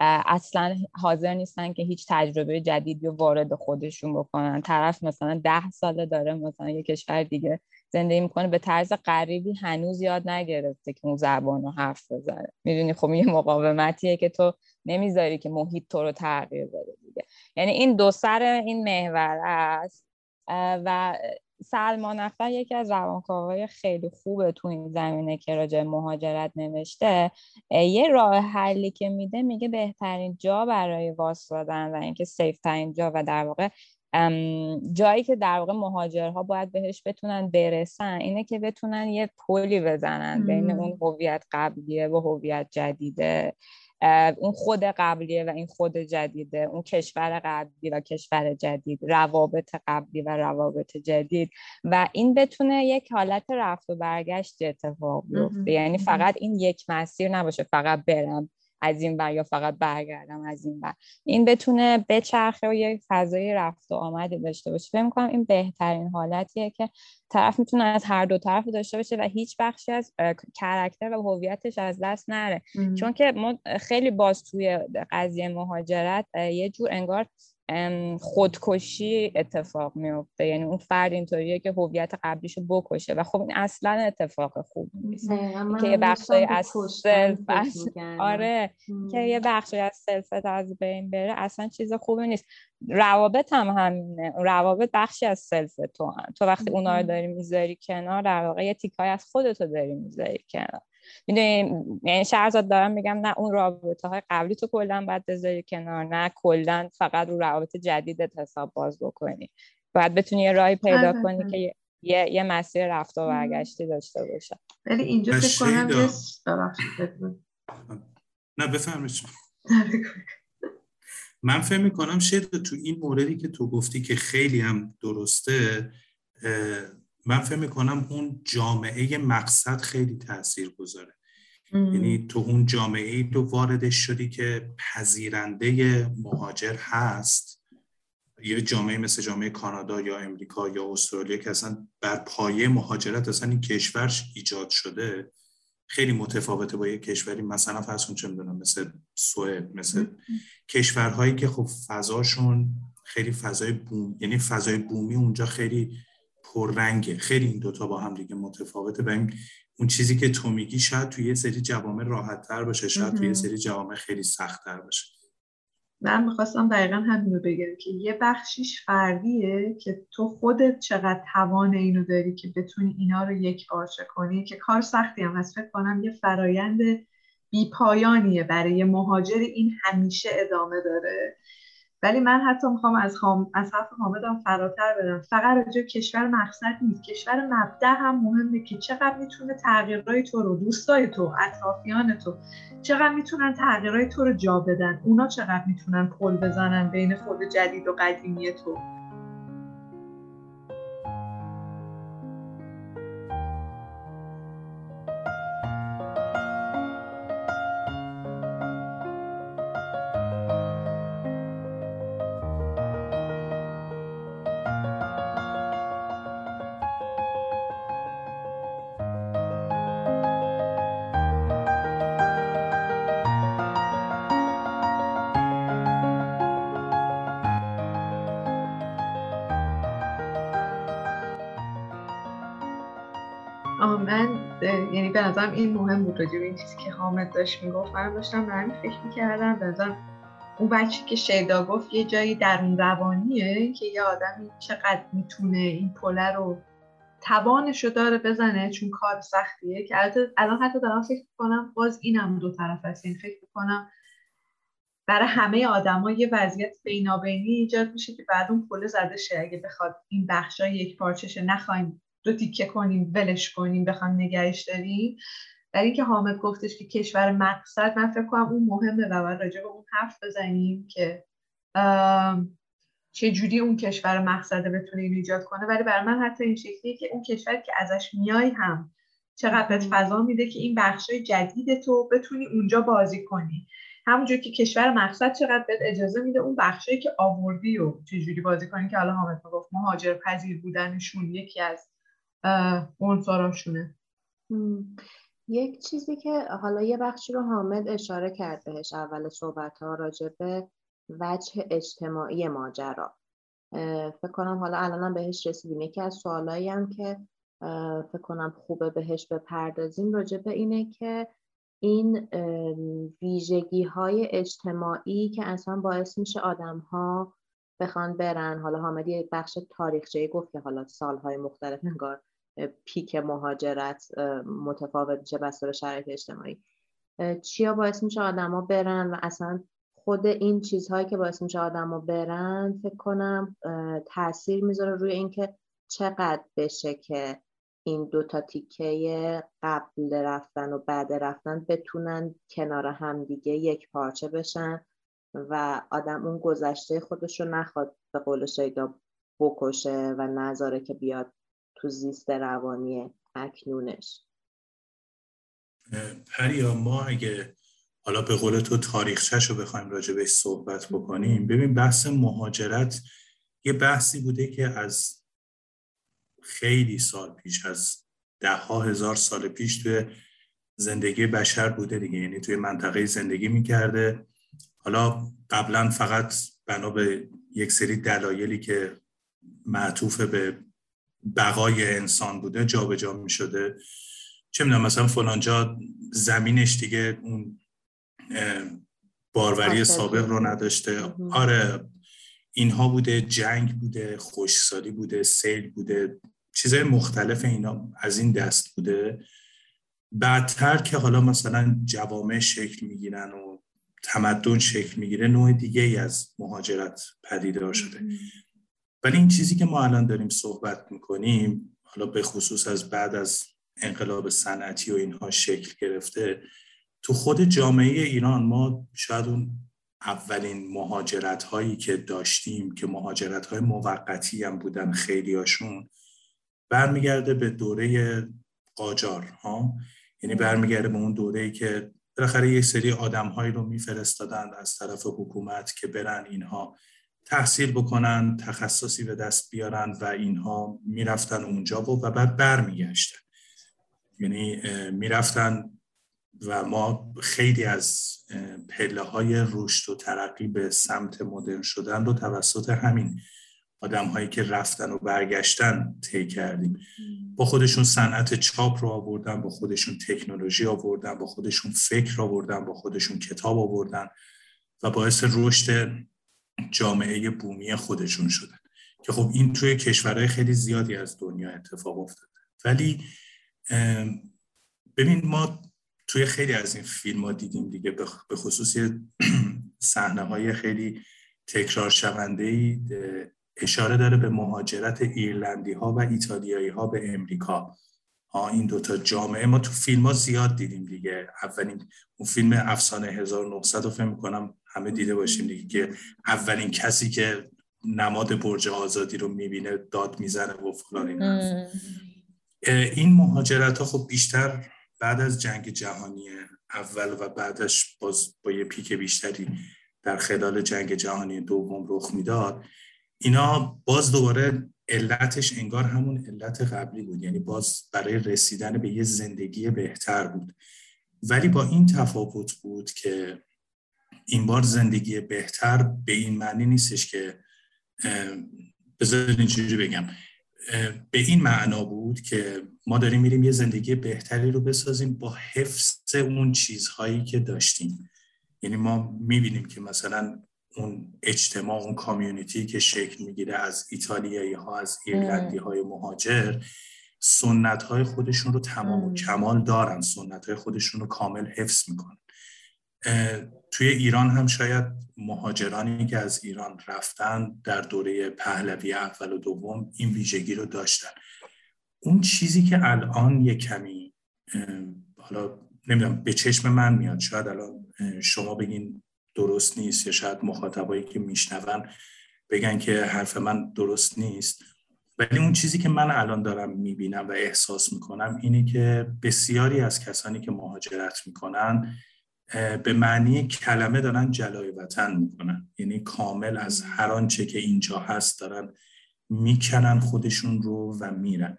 S1: اصلا حاضر نیستن که هیچ تجربه جدیدی رو وارد خودشون بکنن. طرف مثلا ده ساله داره مثلا یه کشور دیگه زندگی می‌کنه به طرز غریبی هنوز یاد نگرفته که اون زبان رو حرف بزنه. می‌دونی خب یه مقاومتیه که تو نمی‌ذاری که محیط تو رو تغییر بده دیگه. یعنی این دو سر این محور است. و سلمان اختر یکی از روانکاوهای خیلی خوبه تو این زمینه که راجع مهاجرت نوشته یه راه حلی که میده میگه بهترین جا برای واسدادن و اینکه سیف ترین جا و در واقع جایی که در واقع مهاجرها باید بهش بتونن برسن اینه که بتونن یه پلی بزنن بین اون هویت قبلیه و هویت جدیده. اون خود قبلیه و این خود جدیده اون کشور قبلی و کشور جدید روابط قبلی و روابط جدید. و این بتونه یک حالت رفت و برگشت اتفاق بیفته. یعنی فقط این یک مسیر نباشه فقط برم. از این بر یا فقط برگردم از این بر این بتونه بچرخه و یک فضای رفت و آمدی داشته باشه. فکر کنم این بهترین حالتیه که طرف می‌تونه از هر دو طرف داشته باشه و هیچ بخشی از character و هویتش از دست نره. چون که ما خیلی باز توی قضیه مهاجرت یه جور انگار خودکشی اتفاق میفته یعنی اون فرد اینطوریه که هویت قبلیشو بکشه. و خب این اصلا اتفاق خوب نیست. که یه بخشی از self آره. که یه بخشی از self ت از بین بره اصلا چیز خوبی نیست. روابط هم همینه. روابط بخشی از self تو هم. تو وقتی اونا رو داری می‌ذاری کنار در واقع یه تیکای از خودتو داری می‌ذاری کنار. می‌دونی یعنی شهرزاد دارم میگم نه اون رابطه های قبلی تو کلا باید بذاری کنار نه کلا فقط رو روابط جدیدت حساب باز بکنی. باید بتونی یه راهی پیدا آره، کنی آره. که یه, یه مسیر رفت و برگشتی داشته باشه.
S6: ولی اینجا فکر کنم
S5: نه بفرمایید. من فکر می‌کنم شاید تو این موردی که تو گفتی که خیلی هم درسته من فکر می‌کنم اون جامعه مقصد خیلی تاثیر گذاره یعنی تو اون جامعه ای تو واردش شدی که پذیرنده مهاجر هست. یه جامعه مثل جامعه کانادا یا امریکا یا استرالیا که اصلا بر پایه مهاجرت اصلا این کشورش ایجاد شده خیلی متفاوته با یه کشوری مثلا فرض کن چه می‌دونم مثل سوئد مثل کشورهایی که خب فضاشون خیلی فضای بوم یعنی فضای بومی اونجا خیلی پررنگه. خیلی این دوتا با هم دیگه متفاوته و این اون چیزی که تو میگی شاید توی یه سری جوامع راحت تر باشه شاید توی یه سری جوامع خیلی سخت تر باشه.
S6: من می‌خواستم دقیقا همین رو بگم که یه بخشیش فردیه که تو خودت چقدر توان اینو داری که بتونی اینا رو یک بارچه کنی که کار سختی هم هست. فکر کنم یه فرایند بیپایانیه برای مهاجر این همیشه ادامه داره. ولی من حتی می‌خوام از, خام... از حرف حامدم فراتر بدم فقط راجع کشور مقصد نیست. کشور مبدع هم مهمه که چقدر می‌تونه تغییرهای تو رو دوستای تو اطرافیان تو چقدر می‌تونن تغییرهای تو رو جا بدن. اونا چقدر می‌تونن پل بزنن بین خود جدید و قدیمی تو. به نظرم این مهم بود راجع این چیزی که حامد داشت می‌گفت. من داشتم به همین فکر می‌کردم. به نظرم اون بچه که شیدا گفت یه جایی در اون روانیه که یه آدمی چقدر می‌تونه این پله رو توانش رو داره بزنه چون کار سختیه که الان حتی دارم فکر کنم باز اینم دو طرف هست. این یعنی فکر کنم برای همه آدما یه وضعیت بینابینی ایجاد میشه که بعد اون پله زده شه. اگه بخواد این بخشای یک پارچش نخوایم دو تیکه کنیم ولش کنیم بخوام نگهش داریم. در اینکه حامد گفتش که کشور مقصد من فکر کنم اون مهمه و باید راجع به اون حرف بزنیم که چه جوری اون کشور مقصده بتونه این ایجاد کنه. ولی برای من حتی این شکلیه که اون کشور که ازش میای هم چقدر بهت فضا میده که این بخشای جدید تو بتونی اونجا بازی کنی. همونجور که کشور مقصد چقدر بهت اجازه میده اون بخشایی که آوردی و چجوری بازی کنی که حالا حامد گفت مهاجر پذیر بودنشون یکی از عنصراشونه
S4: یک چیزی که حالا یه بخشی رو حامد اشاره کرد بهش اول صحبت ها راجع به وجه اجتماعی ماجرا. فکر کنم حالا الانم بهش رسیدیم. یکی از سوالایی هم که فکر کنم خوبه بهش بپردازیم راجع به اینه که این ویژگی های اجتماعی که اصلا باعث میشه آدم ها بخوان برن. حالا حامد یک بخش تاریخچه گفت که حالا سالهای مختلف انگار پیک مهاجرت متفاوت میشه بسته به شرایط اجتماعی. چیا باعث میشه آدما برن؟ و اصلا خود این چیزهایی که باعث میشه آدما برن فکر کنم تاثیر می‌ذاره روی اینکه چقدر بشه که این دو تا تیکه قبل رفتن و بعد رفتن بتونن کنار همدیگه یک پارچه بشن و آدم اون گذشته خودش رو نخواد به قول شیدا بکشه و نذاره که بیاد تو زیست روانی اکنونش.
S5: پریا ما اگه حالا به قول تو تاریخچش رو بخوایم راجع بهش صحبت بکنیم ببین بحث مهاجرت یه بحثی بوده که از خیلی سال پیش از ده ها هزار سال پیش توی زندگی بشر بوده دیگه. یعنی توی منطقه زندگی می‌کرده. حالا قبلا فقط بنا به یک سری دلایلی که معطوف به بقای انسان بوده جابجا جا می شده چه می‌دونم مثلا فلانجا زمینش دیگه اون باروری سابق رو نداشته. آره اینها بوده جنگ بوده خوشسالی بوده سیل بوده چیزهای مختلف اینا از این دست بوده. بعدتر که حالا مثلا جوامع شکل می‌گیرن و تمدن شکل می‌گیره نوع دیگه ای از مهاجرت پدیدار شده. ولی این چیزی که ما الان داریم صحبت می‌کنیم حالا به خصوص از بعد از انقلاب صنعتی و اینها شکل گرفته تو خود جامعه ایران ما شاید اون اولین مهاجرت هایی که داشتیم که مهاجرت های موقتی هم بودن خیلی هاشون برمیگرده به دوره قاجار ها؟ یعنی برمیگرده به اون دوره ای که بالاخره یک سری آدم هایی رو میفرستادند از طرف حکومت که برن اینها. تحصیل بکنن تخصصی به دست بیارن و اینها می‌رفتن اونجا و, و بعد برمیگشتن. یعنی می‌رفتن و ما خیلی از پله های رشد و ترقی به سمت مدرن شدن رو توسط همین آدم هایی که رفتن و برگشتن طی کردیم. با خودشون صنعت چاپ رو آوردن با خودشون تکنولوژی آوردن با خودشون فکر آوردن با خودشون کتاب آوردن و باعث رشد جامعه بومی خودشون شدن. که خب این توی کشورهای خیلی زیادی از دنیا اتفاق افتاده. ولی ببین ما توی خیلی از این فیلم ها دیدیم دیگه به خصوص صحنه های خیلی تکرار شونده ای اشاره داره به مهاجرت ایرلندی ها و ایتالیایی ها به امریکا. ها این دوتا جامعه. ما تو فیلم ها زیاد دیدیم دیگه. اولین اون فیلم افسانه 1900 رو فهم می‌کنم همه دیده باشیم دیگه که اولین کسی که نماد برج آزادی رو می‌بینه داد می‌زنه و فلان این این مهاجرت ها خب بیشتر بعد از جنگ جهانی اول و بعدش باز با یه پیک بیشتری در خلال جنگ جهانی دوم رخ می‌داد. اینا باز دوباره علتش انگار همون علت قبلی بود. یعنی باز برای رسیدن به یه زندگی بهتر بود. ولی با این تفاوت بود که این بار زندگی بهتر به این معنی نیستش که بذارین اینجوری بگم. به این معنا بود که ما داریم میریم یه زندگی بهتری رو بسازیم با حفظ اون چیزهایی که داشتیم. یعنی ما می‌بینیم که مثلا اون اجتماع اون کامیونیتی که شکل می‌گیره از ایتالیایی ها از ایرلندی های مهاجر سنت های خودشون رو تمام و کمال دارن. سنت های خودشون رو کامل حفظ می‌کنن. توی ایران هم شاید مهاجرانی که از ایران رفتن در دوره پهلوی اول و دوم این ویژگی رو داشتن. اون چیزی که الان یه کمی حالا نمی‌دونم به چشم من میاد. شاید الان شما بگین درست نیست یا شاید مخاطبایی که میشنون بگن که حرف من درست نیست. ولی اون چیزی که من الان دارم می‌بینم و احساس می‌کنم اینه که بسیاری از کسانی که مهاجرت می‌کنن به معنی کلمه دارن جلای وطن می‌کنن. یعنی کامل از هر آنچه که اینجا هست دارن می‌کنن خودشون رو و میرن.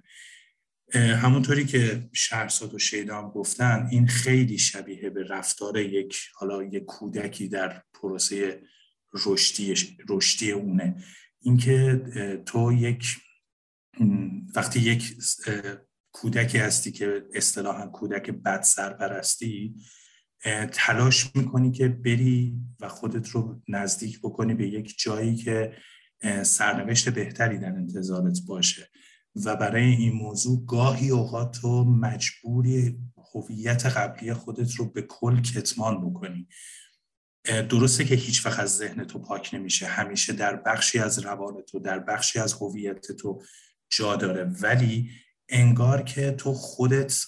S5: همونطوری که شهرزاد و شیدام گفتن این خیلی شبیه به رفتار یک حالا یک کودکی در پروسه رشدی رشدی اونه. اینکه تو یک وقتی یک کودکی هستی که اصطلاحا کودک بد سرپرستی تلاش می‌کنی که بری و خودت رو نزدیک بکنی به یک جایی که سرنوشت بهتری در انتظارت باشه. و برای این موضوع گاهی اوقات تو مجبوری هویت قبلی خودت رو به کل کتمان بکنی. درسته که هیچ وقت از ذهن تو پاک نمیشه. همیشه در بخشی از روان تو در بخشی از هویت تو جا داره. ولی انگار که تو خودت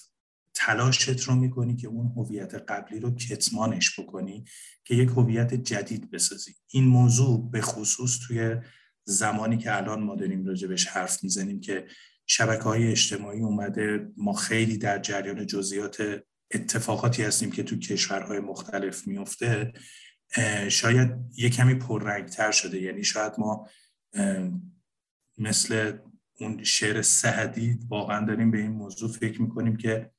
S5: تلاشت رو می‌کنی که اون هویت قبلی رو کتمانش بکنی که یک هویت جدید بسازی. این موضوع به خصوص توی زمانی که الان ما داریم راجبش حرف می‌زنیم که شبکه های اجتماعی اومده ما خیلی در جریان جزئیات اتفاقاتی هستیم که تو کشورهای مختلف میفته شاید یه کمی پررنگتر شده. یعنی شاید ما مثل اون شعر سهدی واقعا داریم به این موضوع فکر می‌کنیم که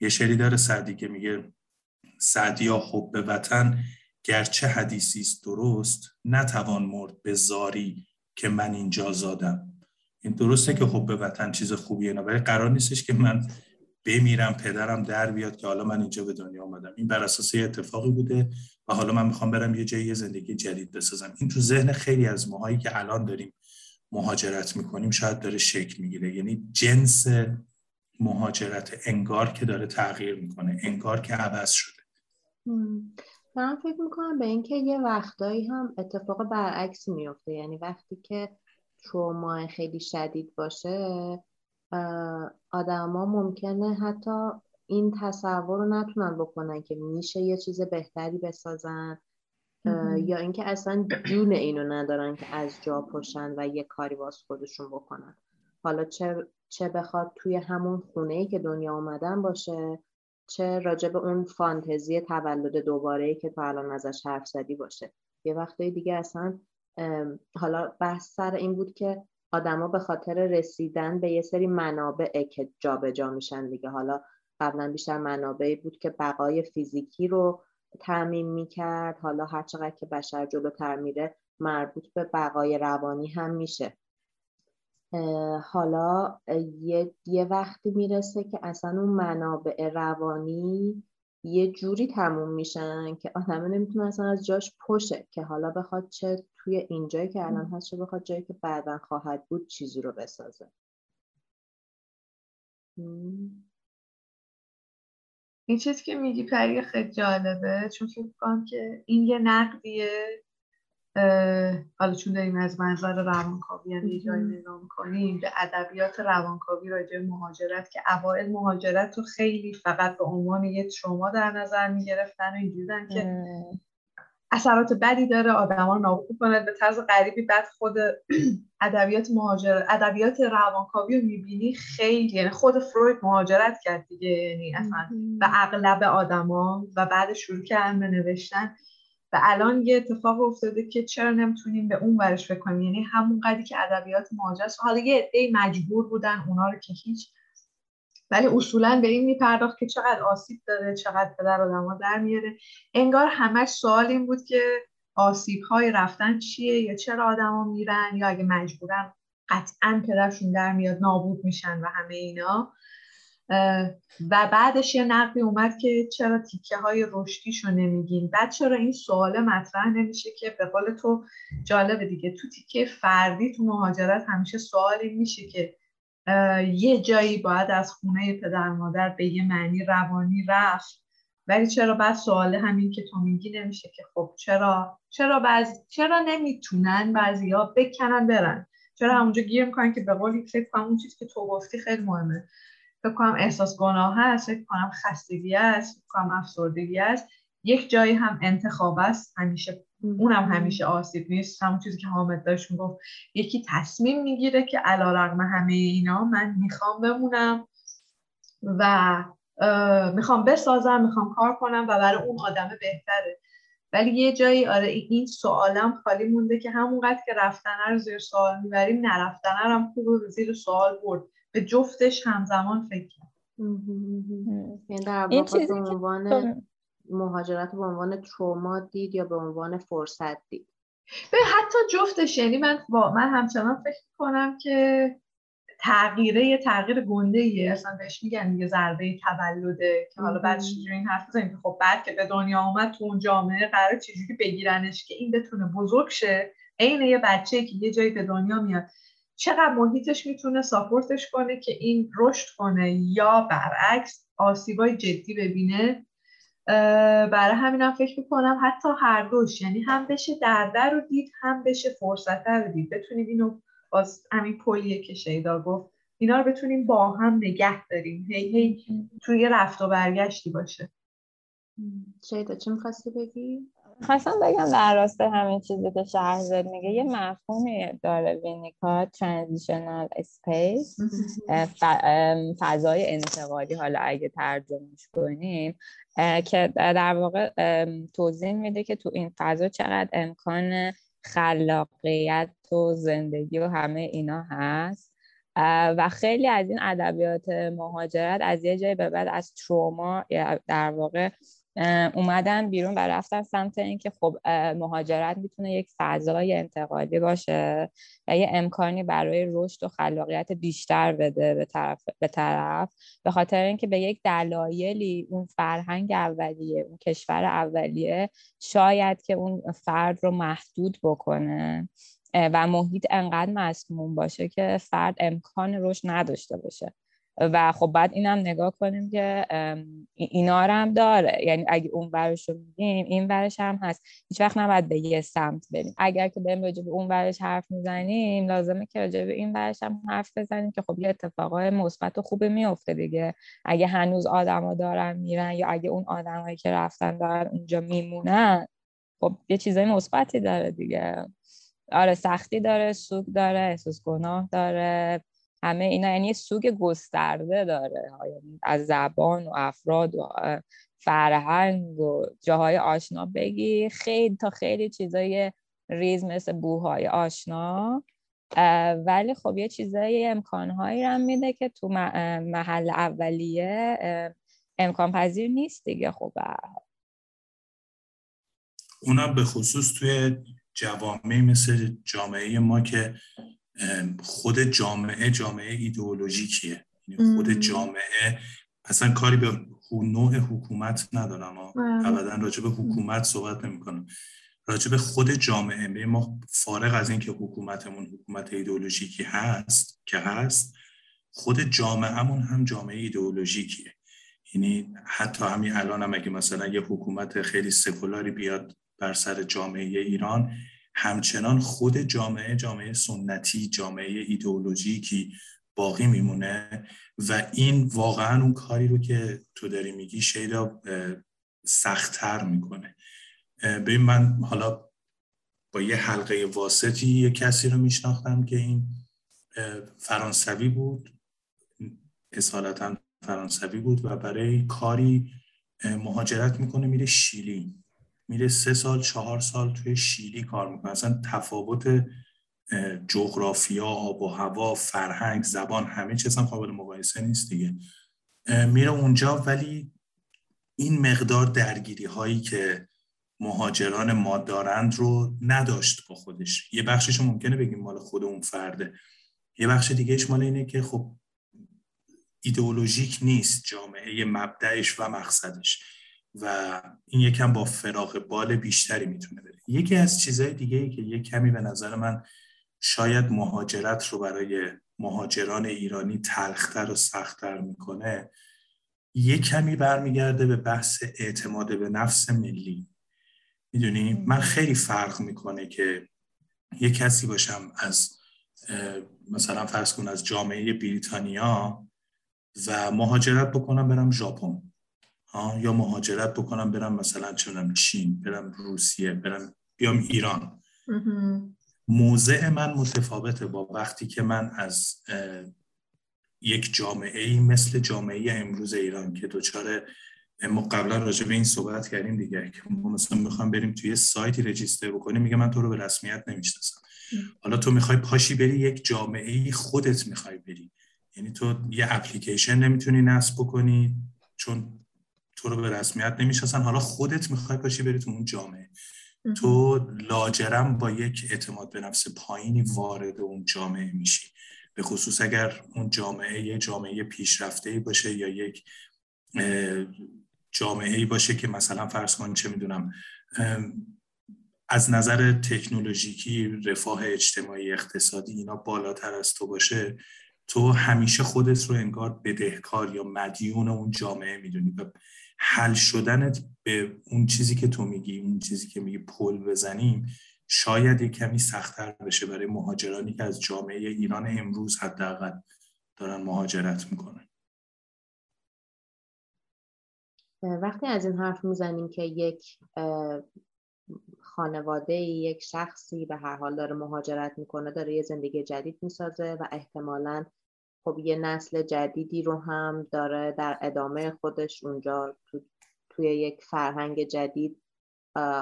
S5: یه شعری داره سعدی که میگه سعدیا خوب به وطن گرچه حدیثی است درست نتوان مرد به زاری که من اینجا زادم. این درسته که خب به وطن چیز خوبیه نه ولی قرار نیستش که من بمیرم پدرم در بیاد که حالا من اینجا به دنیا آمدم. این بر اساس اتفاقی بوده و حالا من می‌خوام برم یه جایی زندگی جدید بسازم. این تو ذهن خیلی از ماهایی که الان داریم مهاجرت می‌کنیم شاید داره شکل می‌گیره. یعنی جنس مهاجرت انگار که داره تغییر می‌کنه انگار که عوض شده.
S4: من فکر می‌کنم به اینکه یه وقتایی هم اتفاق برعکس میفته یعنی وقتی که تروما خیلی شدید باشه آدما ممکنه حتی این تصور رو نتونن بکنن که میشه یه چیز بهتری بسازن یا اینکه اصلا جون اینو ندارن که از جا پشن و یه کاری باز خودشون بکنن. حالا چه چه بخواد توی همون خونه که دنیا اومدن باشه چه راجع به اون فانتزی تولد دوباره ای که تو الان ازش حرف زدی باشه. یه وقتای دیگه اصلا حالا بحث سر این بود که آدما به خاطر رسیدن به یه سری منابع که جابجا جا میشن دیگه. حالا قبلا بیشتر منابعی بود که بقای فیزیکی رو تعمین می‌کرد. حالا هر چقدر که بشر جلوتر میره مربوط به بقای روانی هم میشه. حالا یه, یه وقتی می‌رسه که اصلا اون منابع روانی یه جوری تموم میشن که آدم نمی‌تونه اصلا از جاش پشه که حالا بخواد چه توی اینجایی که الان هست چه بخواد جایی که بعدا خواهد بود چیزی رو بسازه.
S6: این چیزی که میگی پری خیلی جالبه چون فکر کنم که این یه نقدیه. حالا چون داریم از منظر روانکاوی هم یه جایی نگاه می‌کنیم به ادبیات روانکاوی راجع مهاجرت که اوائل مهاجرت رو خیلی فقط به عنوان یه تروما در نظر می‌گرفتن و اینجوریدن که اثرات بدی داره آدما رو نابود کنه به طرز غریبی بعد خود ادبیات مهاجرت ادبیات روانکاوی رو می‌بینی خیلی یعنی خود فروید مهاجرت کرد دیگه یعنی اصلا به اغلب آدما و بعد شروع کردن به نوشتن. و الان یه اتفاق افتاده که چرا نمی‌تونیم به اون ورش فکر کنیم؟ یعنی همون قدری که ادبیات مهاجرت حالا یه عده مجبور بودن اونا رو که هیچ ولی اصولا به این میپرداخت که چقدر آسیب داره چقدر پدر آدما در میاره. انگار همش سوال این بود که آسیب های رفتن چیه یا چرا آدما میرن یا اگه مجبورن قطعا پدرشون در میاد نابود میشن و همه اینا. و بعدش یه نقدی اومد که چرا تیکه های رشدیشو نمیگین؟ بعد چرا این سوال مطرح نمیشه که به قول تو جالبه دیگه. تو تیکه فردی تو مهاجرت همیشه سوالی میشه که یه جایی باید از خونه پدر مادر به یه معنی روانی رفت. ولی چرا بعد سوال همین که تو میگی نمیشه که خب چرا؟ چرا بعض چرا نمی‌تونن بعضیا بکنن برن؟ چرا همونجا گیر می‌کنن که به قولی فکر کنم اون چیزی که تو گفتی خیلی مهمه. فکر کنم احساس گناه هست فکر کنم خستگی است فکر کنم افسردگی است یک جایی هم انتخاب است. همیشه اونم همیشه آسیب نیست. همون چیزی که حامد داشت می‌گفت یکی تصمیم می‌گیره که علا رقم همه اینا من می‌خوام بمونم و می‌خوام بسازم می‌خوام کار کنم و برای اون آدم بهتره. ولی یه جایی آره این سوالم خالی مونده که همونقدر که رفتنه رو زیر سوال می‌بریم نرفتنه هم خوب زیر سوال برد. به جفتش همزمان فکر کرد.
S4: یعنی در واقع به عنوان مهاجرت به عنوان تروما دید یا به عنوان فرصت دید؟
S6: به حتی جفتش یعنی من با من همچنان فکر کنم که تغییره یه تغییر گنده ایه اصلا بهش میگن دیگه ضربه تولده که حالا بعدش این حرف بزنیم؟ که خب بعد که به دنیا آمد تو اون جامعه قرار چجوری بگیرنش که این بتونه بزرگ شه. عین یه بچه که یه جایی به دنیا میاد. چقدر محیطش می‌تونه ساپورتش کنه که این رشد کنه یا برعکس آسیبای جدی ببینه؟ برای همینم فکر می‌کنم حتی هر دوش یعنی هم بشه درده رو دید هم بشه فرصت رو دید. بتونیم اینو باز همین پلیه که شیدا گفت اینا رو بتونیم با هم نگه داریم. هی هی توی رفت و برگشتی باشه.
S4: شیدا چی می‌خواستی بگی؟
S1: خواستم بگم در راست همین چیزی که شهرزاد میگه یه مفهومی داره وینیکات transitional space فضای انتقالی حالا اگه ترجمهش کنیم که در واقع توضیح میده که تو این فضا چقدر امکان خلاقیت و زندگی و همه اینا هست. و خیلی از این ادبیات مهاجرت از یه جایی به بعد از تروما در واقع اومدن بیرون و رفتن سمت اینکه خب مهاجرت می‌تونه یک فضای انتقالی باشه و یه امکانی برای رشد و خلاقیت بیشتر بده به طرف به طرف. به خاطر اینکه به یک دلایلی اون فرهنگ اولیه اون کشور اولیه شاید که اون فرد رو محدود بکنه و محیط انقدر مسموم باشه که فرد امکان رشد نداشته باشه. و خب بعد اینم نگاه کنیم که اینا هم داره. یعنی اگه اون ورش رو میگیم این ورش هم هست. هیچ وقت نباید به یه سمت بریم. اگر که بریم راجع به اون ورش حرف می‌زنیم لازمه که راجع به این ورش هم حرف بزنیم که خب یه اتفاقای مثبت و خوبی میفته دیگه. اگه هنوز آدما دارن میرن یا اگه اون آدمایی که رفتن دارن اونجا میمونن خب یه چیزای مثبتی داره دیگه. آره سختی داره سوگ داره احساس گناه داره. همه اینا یعنی سوگ گسترده داره یعنی از زبان و افراد و فرهنگ و جاهای آشنا بگی خیلی تا خیلی چیزای ریز مثل بوهای آشنا. ولی خب یه چیزای امکانهایی رو میده که تو محل اولیه امکان پذیر نیست دیگه خب.
S5: اونا به خصوص توی جوامعی مثل جامعه ما که خود جامعه جامعه ایدئولوژیکیه. یعنی خود جامعه اصلا کاری به نوع حکومت ندارم. ابدا راجع به حکومت صحبت نمی کنم راجع به خود جامعه ما فارغ از اینکه حکومتمون حکومت ایدئولوژیکی هست که هست خود جامعهمون هم جامعه ایدئولوژیکیه. یعنی حتی همین الان هم اگه مثلا یه حکومت خیلی سکولاری بیاد بر سر جامعه ایران همچنان خود جامعه جامعه سنتی جامعه ایدئولوژیکی باقی میمونه و این واقعا اون کاری رو که تو داری میگی شیدا سختتر می‌کنه. ببین من حالا با یه حلقه واسطی یه کسی رو میشناختم که این فرانسوی بود. اصالتا فرانسوی بود و برای کاری مهاجرت می‌کنه میره شیلی. میره سه سال چهار سال توی شیلی کار می‌کنه. اصلا تفاوت جغرافیا آب و هوا فرهنگ زبان همه چیز هم قابل مقایسه نیست دیگه. میره اونجا ولی این مقدار درگیری هایی که مهاجران ما دارند رو نداشت با خودش. یه بخشش ممکنه بگیم مال خود اون فرده. یه بخش دیگهش مال اینه که خب ایدئولوژیک نیست جامعه مبدعش و مقصدش. و این یکم با فراغ بال بیشتری می‌تونه بره. یکی از چیزهای دیگه ای که یک کمی به نظر من شاید مهاجرت رو برای مهاجران ایرانی تلختر و سختتر می‌کنه یک کمی برمیگرده به بحث اعتماد به نفس ملی. می‌دونی؟ من خیلی فرق می‌کنه که یه کسی باشم از مثلا فرض کن از جامعه بریتانیا و مهاجرت بکنم برم ژاپن. یا مهاجرت بکنم برم مثلا چونم چین برم روسیه برم بیام ایران. موضع من متفاوته با وقتی که من از یک جامعه ای مثل جامعه امروز ایران که دوچاره ما قبلا راجع به این صحبت کردیم دیگه که ما مثلا می‌خوام بریم توی سایتی رجیستر بکنیم میگه من تو رو به رسمیت نمی‌شناسم. حالا تو می‌خوای پاشی بری یک جامعه ای خودت می‌خوای بری. یعنی تو یه اپلیکیشن نمی‌تونی نصب بکنی چون تو رو به رسمیت نمی‌شناسن. حالا خودت می‌خوای پاشی بری تو اون جامعه. تو لاجرم با یک اعتماد به نفس پایینی وارد اون جامعه میشی. به خصوص اگر اون جامعه یه جامعه پیشرفته ای باشه یا یک جامعه ای باشه که مثلا فرض کن چه می‌دونم از نظر تکنولوژیکی رفاه اجتماعی اقتصادی اینا بالاتر از تو باشه تو همیشه خودت رو انگار بدهکار یا مدیون اون جامعه می‌دونی و حل شدنت به اون چیزی که تو میگی اون چیزی که میگی پل بزنیم شاید یک کمی سختتر بشه برای مهاجرانی که از جامعه ایران امروز حداقل دارن مهاجرت می‌کنن.
S4: وقتی از این حرف می‌زنیم که یک خانواده یک شخصی به هر حال داره مهاجرت می‌کنه داره یه زندگی جدید می‌سازه و احتمالا خب یه نسل جدیدی رو هم داره در ادامه خودش اونجا تو، توی یک فرهنگ جدید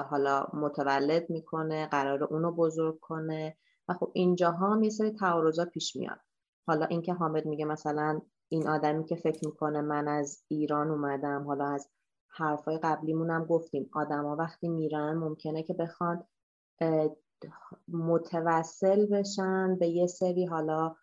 S4: حالا متولد می‌کنه قرار اونو بزرگ کنه و خب اینجاها هم یه سری تعارضا پیش میاد. حالا اینکه حامد میگه مثلا این آدمی که فکر می‌کنه من از ایران اومدم حالا از حرفای قبلیمون هم گفتیم آدما وقتی میرن ممکنه که بخوان متوسل بشن به یه سری حالا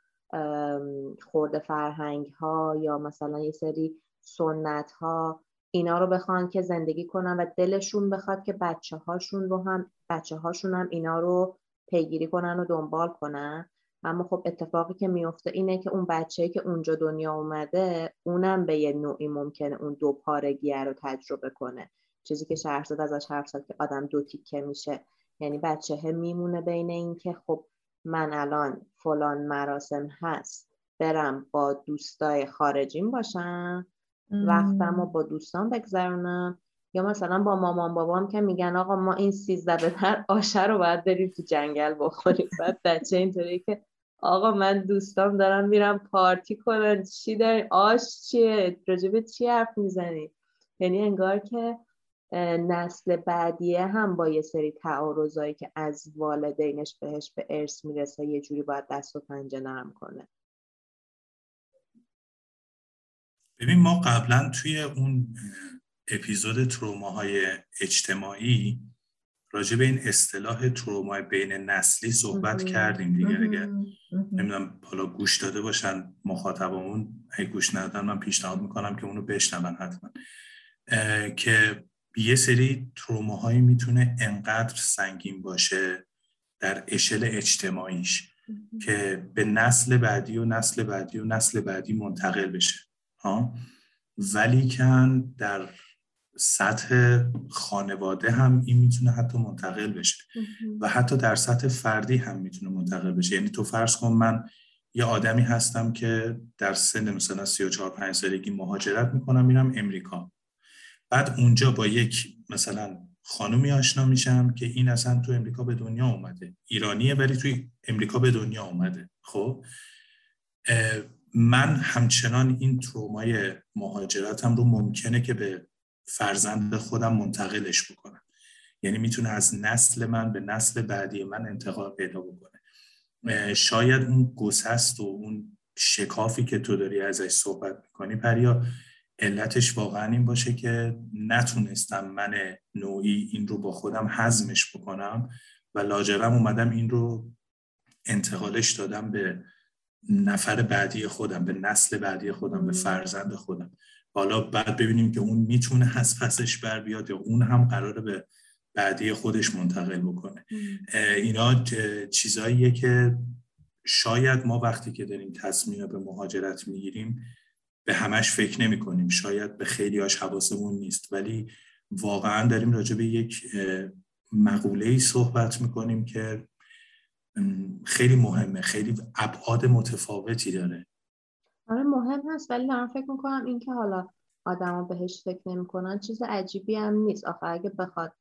S4: خورده فرهنگ ها یا مثلا یه سری سنت ها اینا رو بخوان که زندگی کنن و دلشون بخواد که بچه هاشون رو هم بچه هاشون هم اینا رو پیگیری کنن و دنبال کنن. اما خب اتفاقی که میفته اینه که اون بچه که اونجا دنیا اومده اونم به یه نوعی ممکنه اون دو پارگیه رو تجربه کنه. چیزی که شهرزاد ازش حرف زد که آدم دو تیکه میشه. یعنی بچه میمونه بین این که خب من الان فلان مراسم هست برم با دوستای خارجیم باشم وقتم رو با دوستان بگذرونم. یا مثلا با مامان بابام که میگن آقا ما این سیزده به آشه رو باید بریم تو جنگل بخوریم. بعد بچه اینطوری که آقا من دوستام دارم میرم پارتی کنن. چی داری؟ آش چیه؟ راجبه چی حرف می‌زنی؟ یعنی انگار که نسل بعدیه هم با یه سری تعارضایی که از والدینش بهش به ارث می‌رسه یه جوری باید دست و پنجه نرم کنه.
S5: ببین ما قبلا توی اون اپیزود تروماهای اجتماعی راجع به این اصطلاح تروما بین نسلی صحبت کردیم دیگه. اگه نمی‌دونم حالا گوش داده باشن مخاطبمون. اگه گوش ندادن من پیشنهاد می‌کنم که اونو بشنون حتما. که یه سری تروماهایی می‌تونه انقدر سنگین باشه در اشل اجتماعیش که به نسل بعدی و نسل بعدی و نسل بعدی منتقل بشه. ها؟ ولی کن در سطح خانواده هم این می‌تونه حتی منتقل بشه و حتی در سطح فردی هم می‌تونه منتقل بشه. یعنی تو فرض کن من یه آدمی هستم که در سن مثلا 34 5 سالگی مهاجرت می‌کنم میرم امریکا. بعد اونجا با یک مثلا خانومی آشنا میشم که این اصلا تو امریکا به دنیا اومده. ایرانیه ولی توی امریکا به دنیا اومده. خب؟ من همچنان این ترومای مهاجرتم رو ممکنه که به فرزند خودم منتقلش بکنم. یعنی می‌تونه از نسل من به نسل بعدی من انتقال پیدا بکنه. شاید اون گسست و اون شکافی که تو داری ازش صحبت می‌کنی پریا علتش واقعا این باشه که نتونستم من نوعی این رو با خودم حزمش بکنم و لاجرم اومدم این رو انتقالش دادم به نفر بعدی خودم به نسل بعدی خودم به فرزند خودم. حالا بعد ببینیم که اون می‌تونه از پسش بر بیاد یا اون هم قراره به بعدی خودش منتقل بکنه. اینا چیزاییه که شاید ما وقتی که داریم تصمیم به مهاجرت می‌گیریم به همش فکر نمی کنیم. شاید به خیلی هاش حواسمون نیست. ولی واقعا داریم راجع به یک مقوله ای صحبت می‌کنیم که خیلی مهمه. خیلی ابعاد متفاوتی داره.
S4: آره مهم هست. ولی دارم فکر می‌کنم این که حالا آدما بهش فکر نمی‌کنن چیز عجیبی هم نیست. آخه اگه بخواد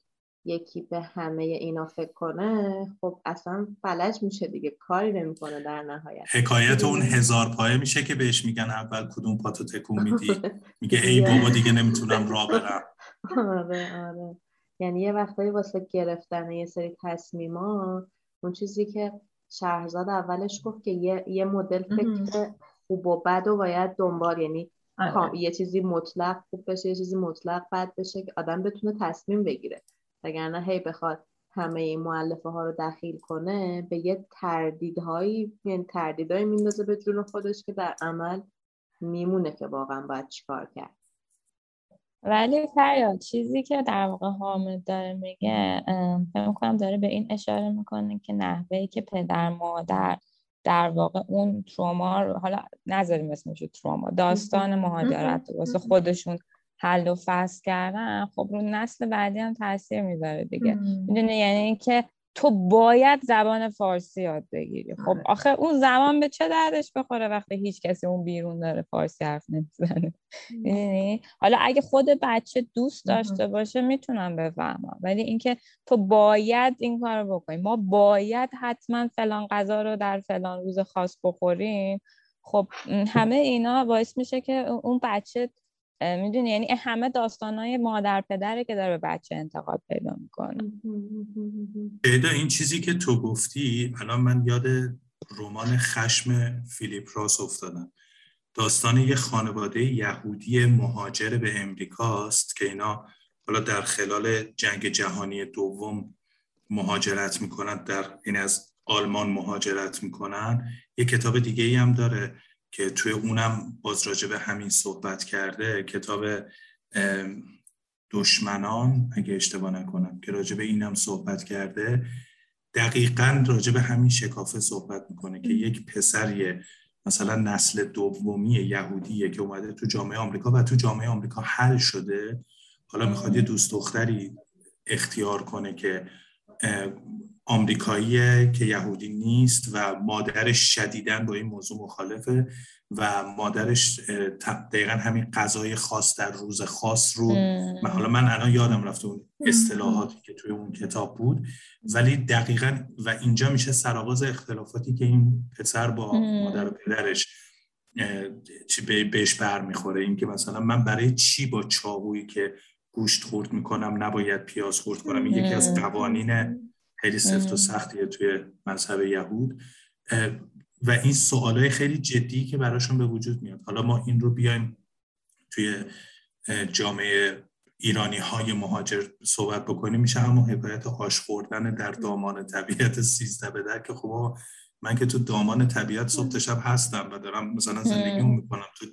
S4: یکی به همه اینا فکر کنه خب اصلا فلج میشه دیگه کاری نمی‌کنه در نهایت.
S5: حکایت اون هزار پایه میشه که بهش میگن اول کدوم پاتو تکون میدی؟ میگه ای بابا دیگه نمی‌تونم راه برم.
S4: آره آره. یعنی یه وقتایی واسه گرفتن یه سری تصمیما اون چیزی که شهرزاد اولش گفت که یه, یه مدل فکر خوب و بد و باید دنبال یعنی آره. یه چیزی مطلق خوب بشه یه چیزی مطلق بد بشه که آدم بتونه تصمیم بگیره. وگرنه هی بخواد همه این معلفه ها رو دخیل کنه به یه تردیدهایی یعنی تردیدهایی میندازه به جون خودش که در عمل میمونه که واقعا باید چیکار کرد.
S1: ولی فریاد چیزی که در واقع حامد داره میگه فکر کنم داره به این اشاره می‌کنه که نحوهی که پدر مادر در واقع اون تروما رو حالا نذاریم اسمشو تروما داستان مهاجرت واسه خودشون حل و فصل کردن خب رو نسل بعدی هم تاثیر می‌ذاره دیگه. می‌دونی یعنی اینکه تو باید زبان فارسی یاد بگیری. خب آره. آخه اون زبان به چه دردش بخوره وقتی هیچ کسی اون بیرون داره فارسی حرف نمی‌زنه؟ یعنی حالا اگه خود بچه دوست داشته باشه می‌تونم بفهمم. ولی اینکه تو باید این کار رو بکنی. ما باید حتما فلان غذا رو در فلان روز خاص بخوریم. خب. همه اینا باعث میشه که اون بچه می‌دونی؟ یعنی همه داستانهای مادر پدره که داره به بچه انتقاد پیدا می‌کنه.
S5: پیدا این چیزی که تو گفتی الان من یاد رمان خشم فیلیپ راس افتادم. داستان یه خانواده یهودی مهاجر به امریکاست که اینا حالا در خلال جنگ جهانی دوم مهاجرت می‌کنن در این از آلمان مهاجرت می‌کنن. یه کتاب دیگه ای هم داره. که توی اونم باز راجع به همین صحبت کرده کتاب دشمنان اگه اشتباه نکنم که راجع به اینم صحبت کرده. دقیقا راجع به همین شکافه صحبت می‌کنه که یک پسریه مثلا نسل دومی یهودیه که اومده تو جامعه آمریکا و تو جامعه آمریکا حل شده. حالا می‌خواد یه دوست دختری اختیار کنه که آمریکاییه که یهودی نیست و مادرش شدیدن با این موضوع مخالفه و مادرش دقیقا همین غذای خاص در روز خاص رو حالا من الان یادم رفته اون اصطلاحاتی که توی اون کتاب بود. ولی دقیقا و اینجا میشه سرآغاز اختلافاتی که این پسر با مادر و پدرش چی بهش بر می‌خوره این که مثلا من برای چی با چاقویی که گوشت خورد می‌کنم نباید پیاز خورد کنم؟ این یکی از قوانین خیلی سفت و سختیه توی مذهب یهود. و این سوالای خیلی جدی که براشون به وجود میاد. حالا ما این رو بیایم توی جامعه ایرانی های مهاجر صحبت بکنیم. میشه همون حکایت آش خوردن در دامان طبیعت سیزده به در که خب من که تو دامان طبیعت صبح شب هستم و دارم مثلا زندگی می‌کنم. تو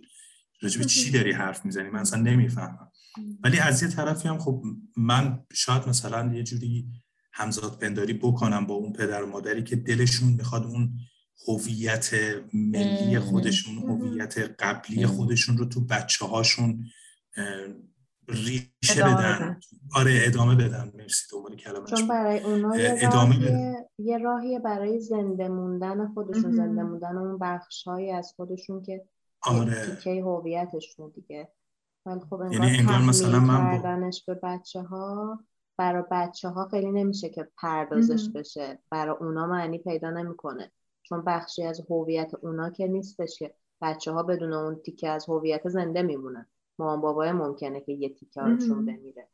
S5: رجب چی داری حرف می‌زنی؟ من اصلا نمی‌فهمم. ولی از یه طرفی هم خب من شاید مثلا یه جوری همزاد پنداری بکنم با اون پدر و مادری که دلشون می‌خواد اون هویت ملی خودشون هویت قبلی خودشون رو تو بچه هاشون ریشه بدن. آره ادامه بدن. مرسی دوباره کلمه
S4: چون برای اونا یه ادامه بدن. یه راهیه برای زنده موندن خودشون زنده موندن اون بخش از خودشون که آره. تیکه هویتشون دیگه. ولی خب یعنی انگار مثلا من کردنش به بچه ها برای بچه ها خیلی نمیشه که پردازش بشه. برای اونا معنی پیدا نمی‌کنه. چون بخشی از هویت اونا که نیستش که بچه ها بدون اون تیکه از هویت زنده میمونن. مامان بابای ممکنه که یه تیکه هاشون بمیره.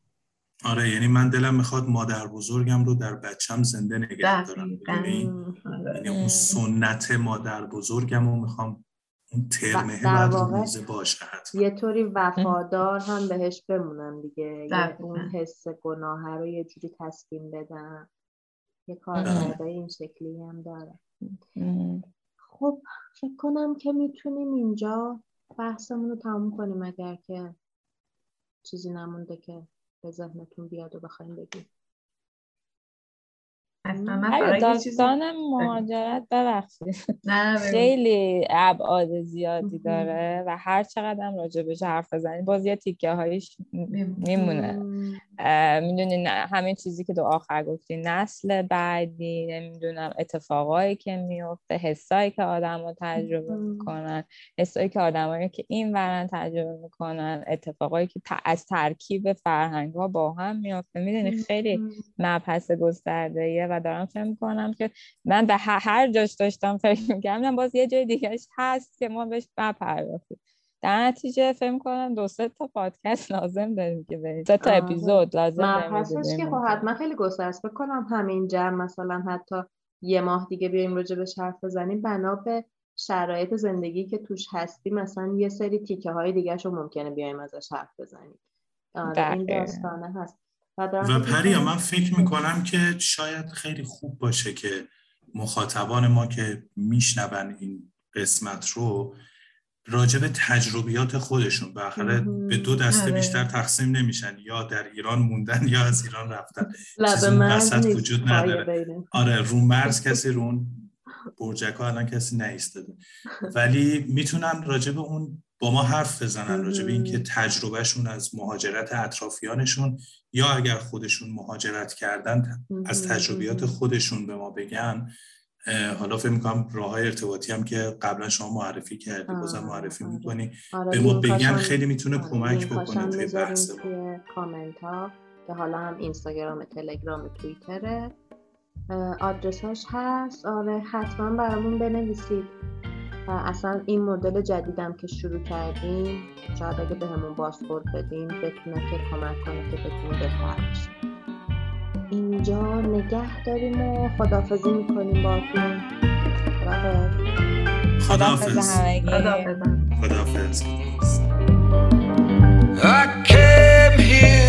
S5: آره یعنی من دلم می‌خواد مادر بزرگم رو در بچم زنده نگه دارم. یعنی,
S4: آره.
S5: یعنی اون سنت مادر بزرگم رو می‌خوام اون ترمه بعد روزه باشه
S4: یه طوری وفادار هم بهش بمونم دیگه اون حس گناه رو یه جوری تسکین بدم. یه کار کرده این شکلی هم داره. خب فکر کنم که می‌تونیم اینجا بحثمون رو تموم کنیم اگر که چیزی نمونده که به ذهنتون بیاد و بخوایم بگیم.
S1: داستان مهاجرت ببخشید. خیلی ابعاد زیادی داره و هر چقدر هم راجع بهش حرف بزنید باز یه تیکه هایش میمونه. می‌دونین همین چیزی که دو آخر گفتی نسل بعدی نمی‌دونم اتفاقایی که میفته حسایی که آدم ها تجربه می‌کنن حسایی که آدمایی که این ورن تجربه می‌کنن اتفاقایی که از ترکیب فرهنگ ها با هم میفته می‌دونی خیلی مبحث گسترده و دارم فکر می‌کنم که من به هر جاش داشتم فکر می‌کردم باز یه جای دیگهش هست که ما بهش بپردازیم در نتیجه فکر کنم دو سه تا پادکست لازم داریم که بریم. سه تا اپیزود لازم
S4: داریم که خب حتما خیلی گسترده است کنم همین جمع مثلا حتی یه ماه دیگه بیایم راجع به حرف بزنیم. بنا به شرایط زندگی که توش هستی مثلا یه سری تیکه های دیگه رو ممکنه بیایم ازش حرف بزنیم. آره این داستانه هست.
S5: و, و پریا من فکر می‌کنم که شاید خیلی خوب باشه که مخاطبان ما که میشنون این قسمت رو راجب تجربیات خودشون. بالاخره به دو دسته آره. بیشتر تقسیم نمیشن. یا در ایران موندن یا از ایران رفتن. چیزی وجود نداره. آره رو مرز کسی رو برجک ها الان کسی نیستده. ولی می‌تونن راجب اون با ما حرف بزنن راجع به اینکه تجربهشون از مهاجرت اطرافیانشون یا اگر خودشون مهاجرت کردن از تجربیات خودشون به ما بگن. حالا فکر می‌کنم راه های ارتباطی هم که قبلا شما معرفی کردی بازم معرفی آره. می‌کنی. آره به ما بگن خیلی می‌تونه آره، کمک بکنه توی بحث
S4: کامنت ها. که حالا هم اینستاگرام تلگرام توییتره. آدرساش هست. آره حتما برامون بنویسید. اصلا این مدل جدیدم که شروع کردیم شاید اگه به همون بازخورد بدیم بتونه که کمک کنه که بتونه بهتر اینجا نگه داریم و خدافزی می‌کنیم با
S5: خدافز
S1: خدافز
S5: خدافز
S7: Maybe they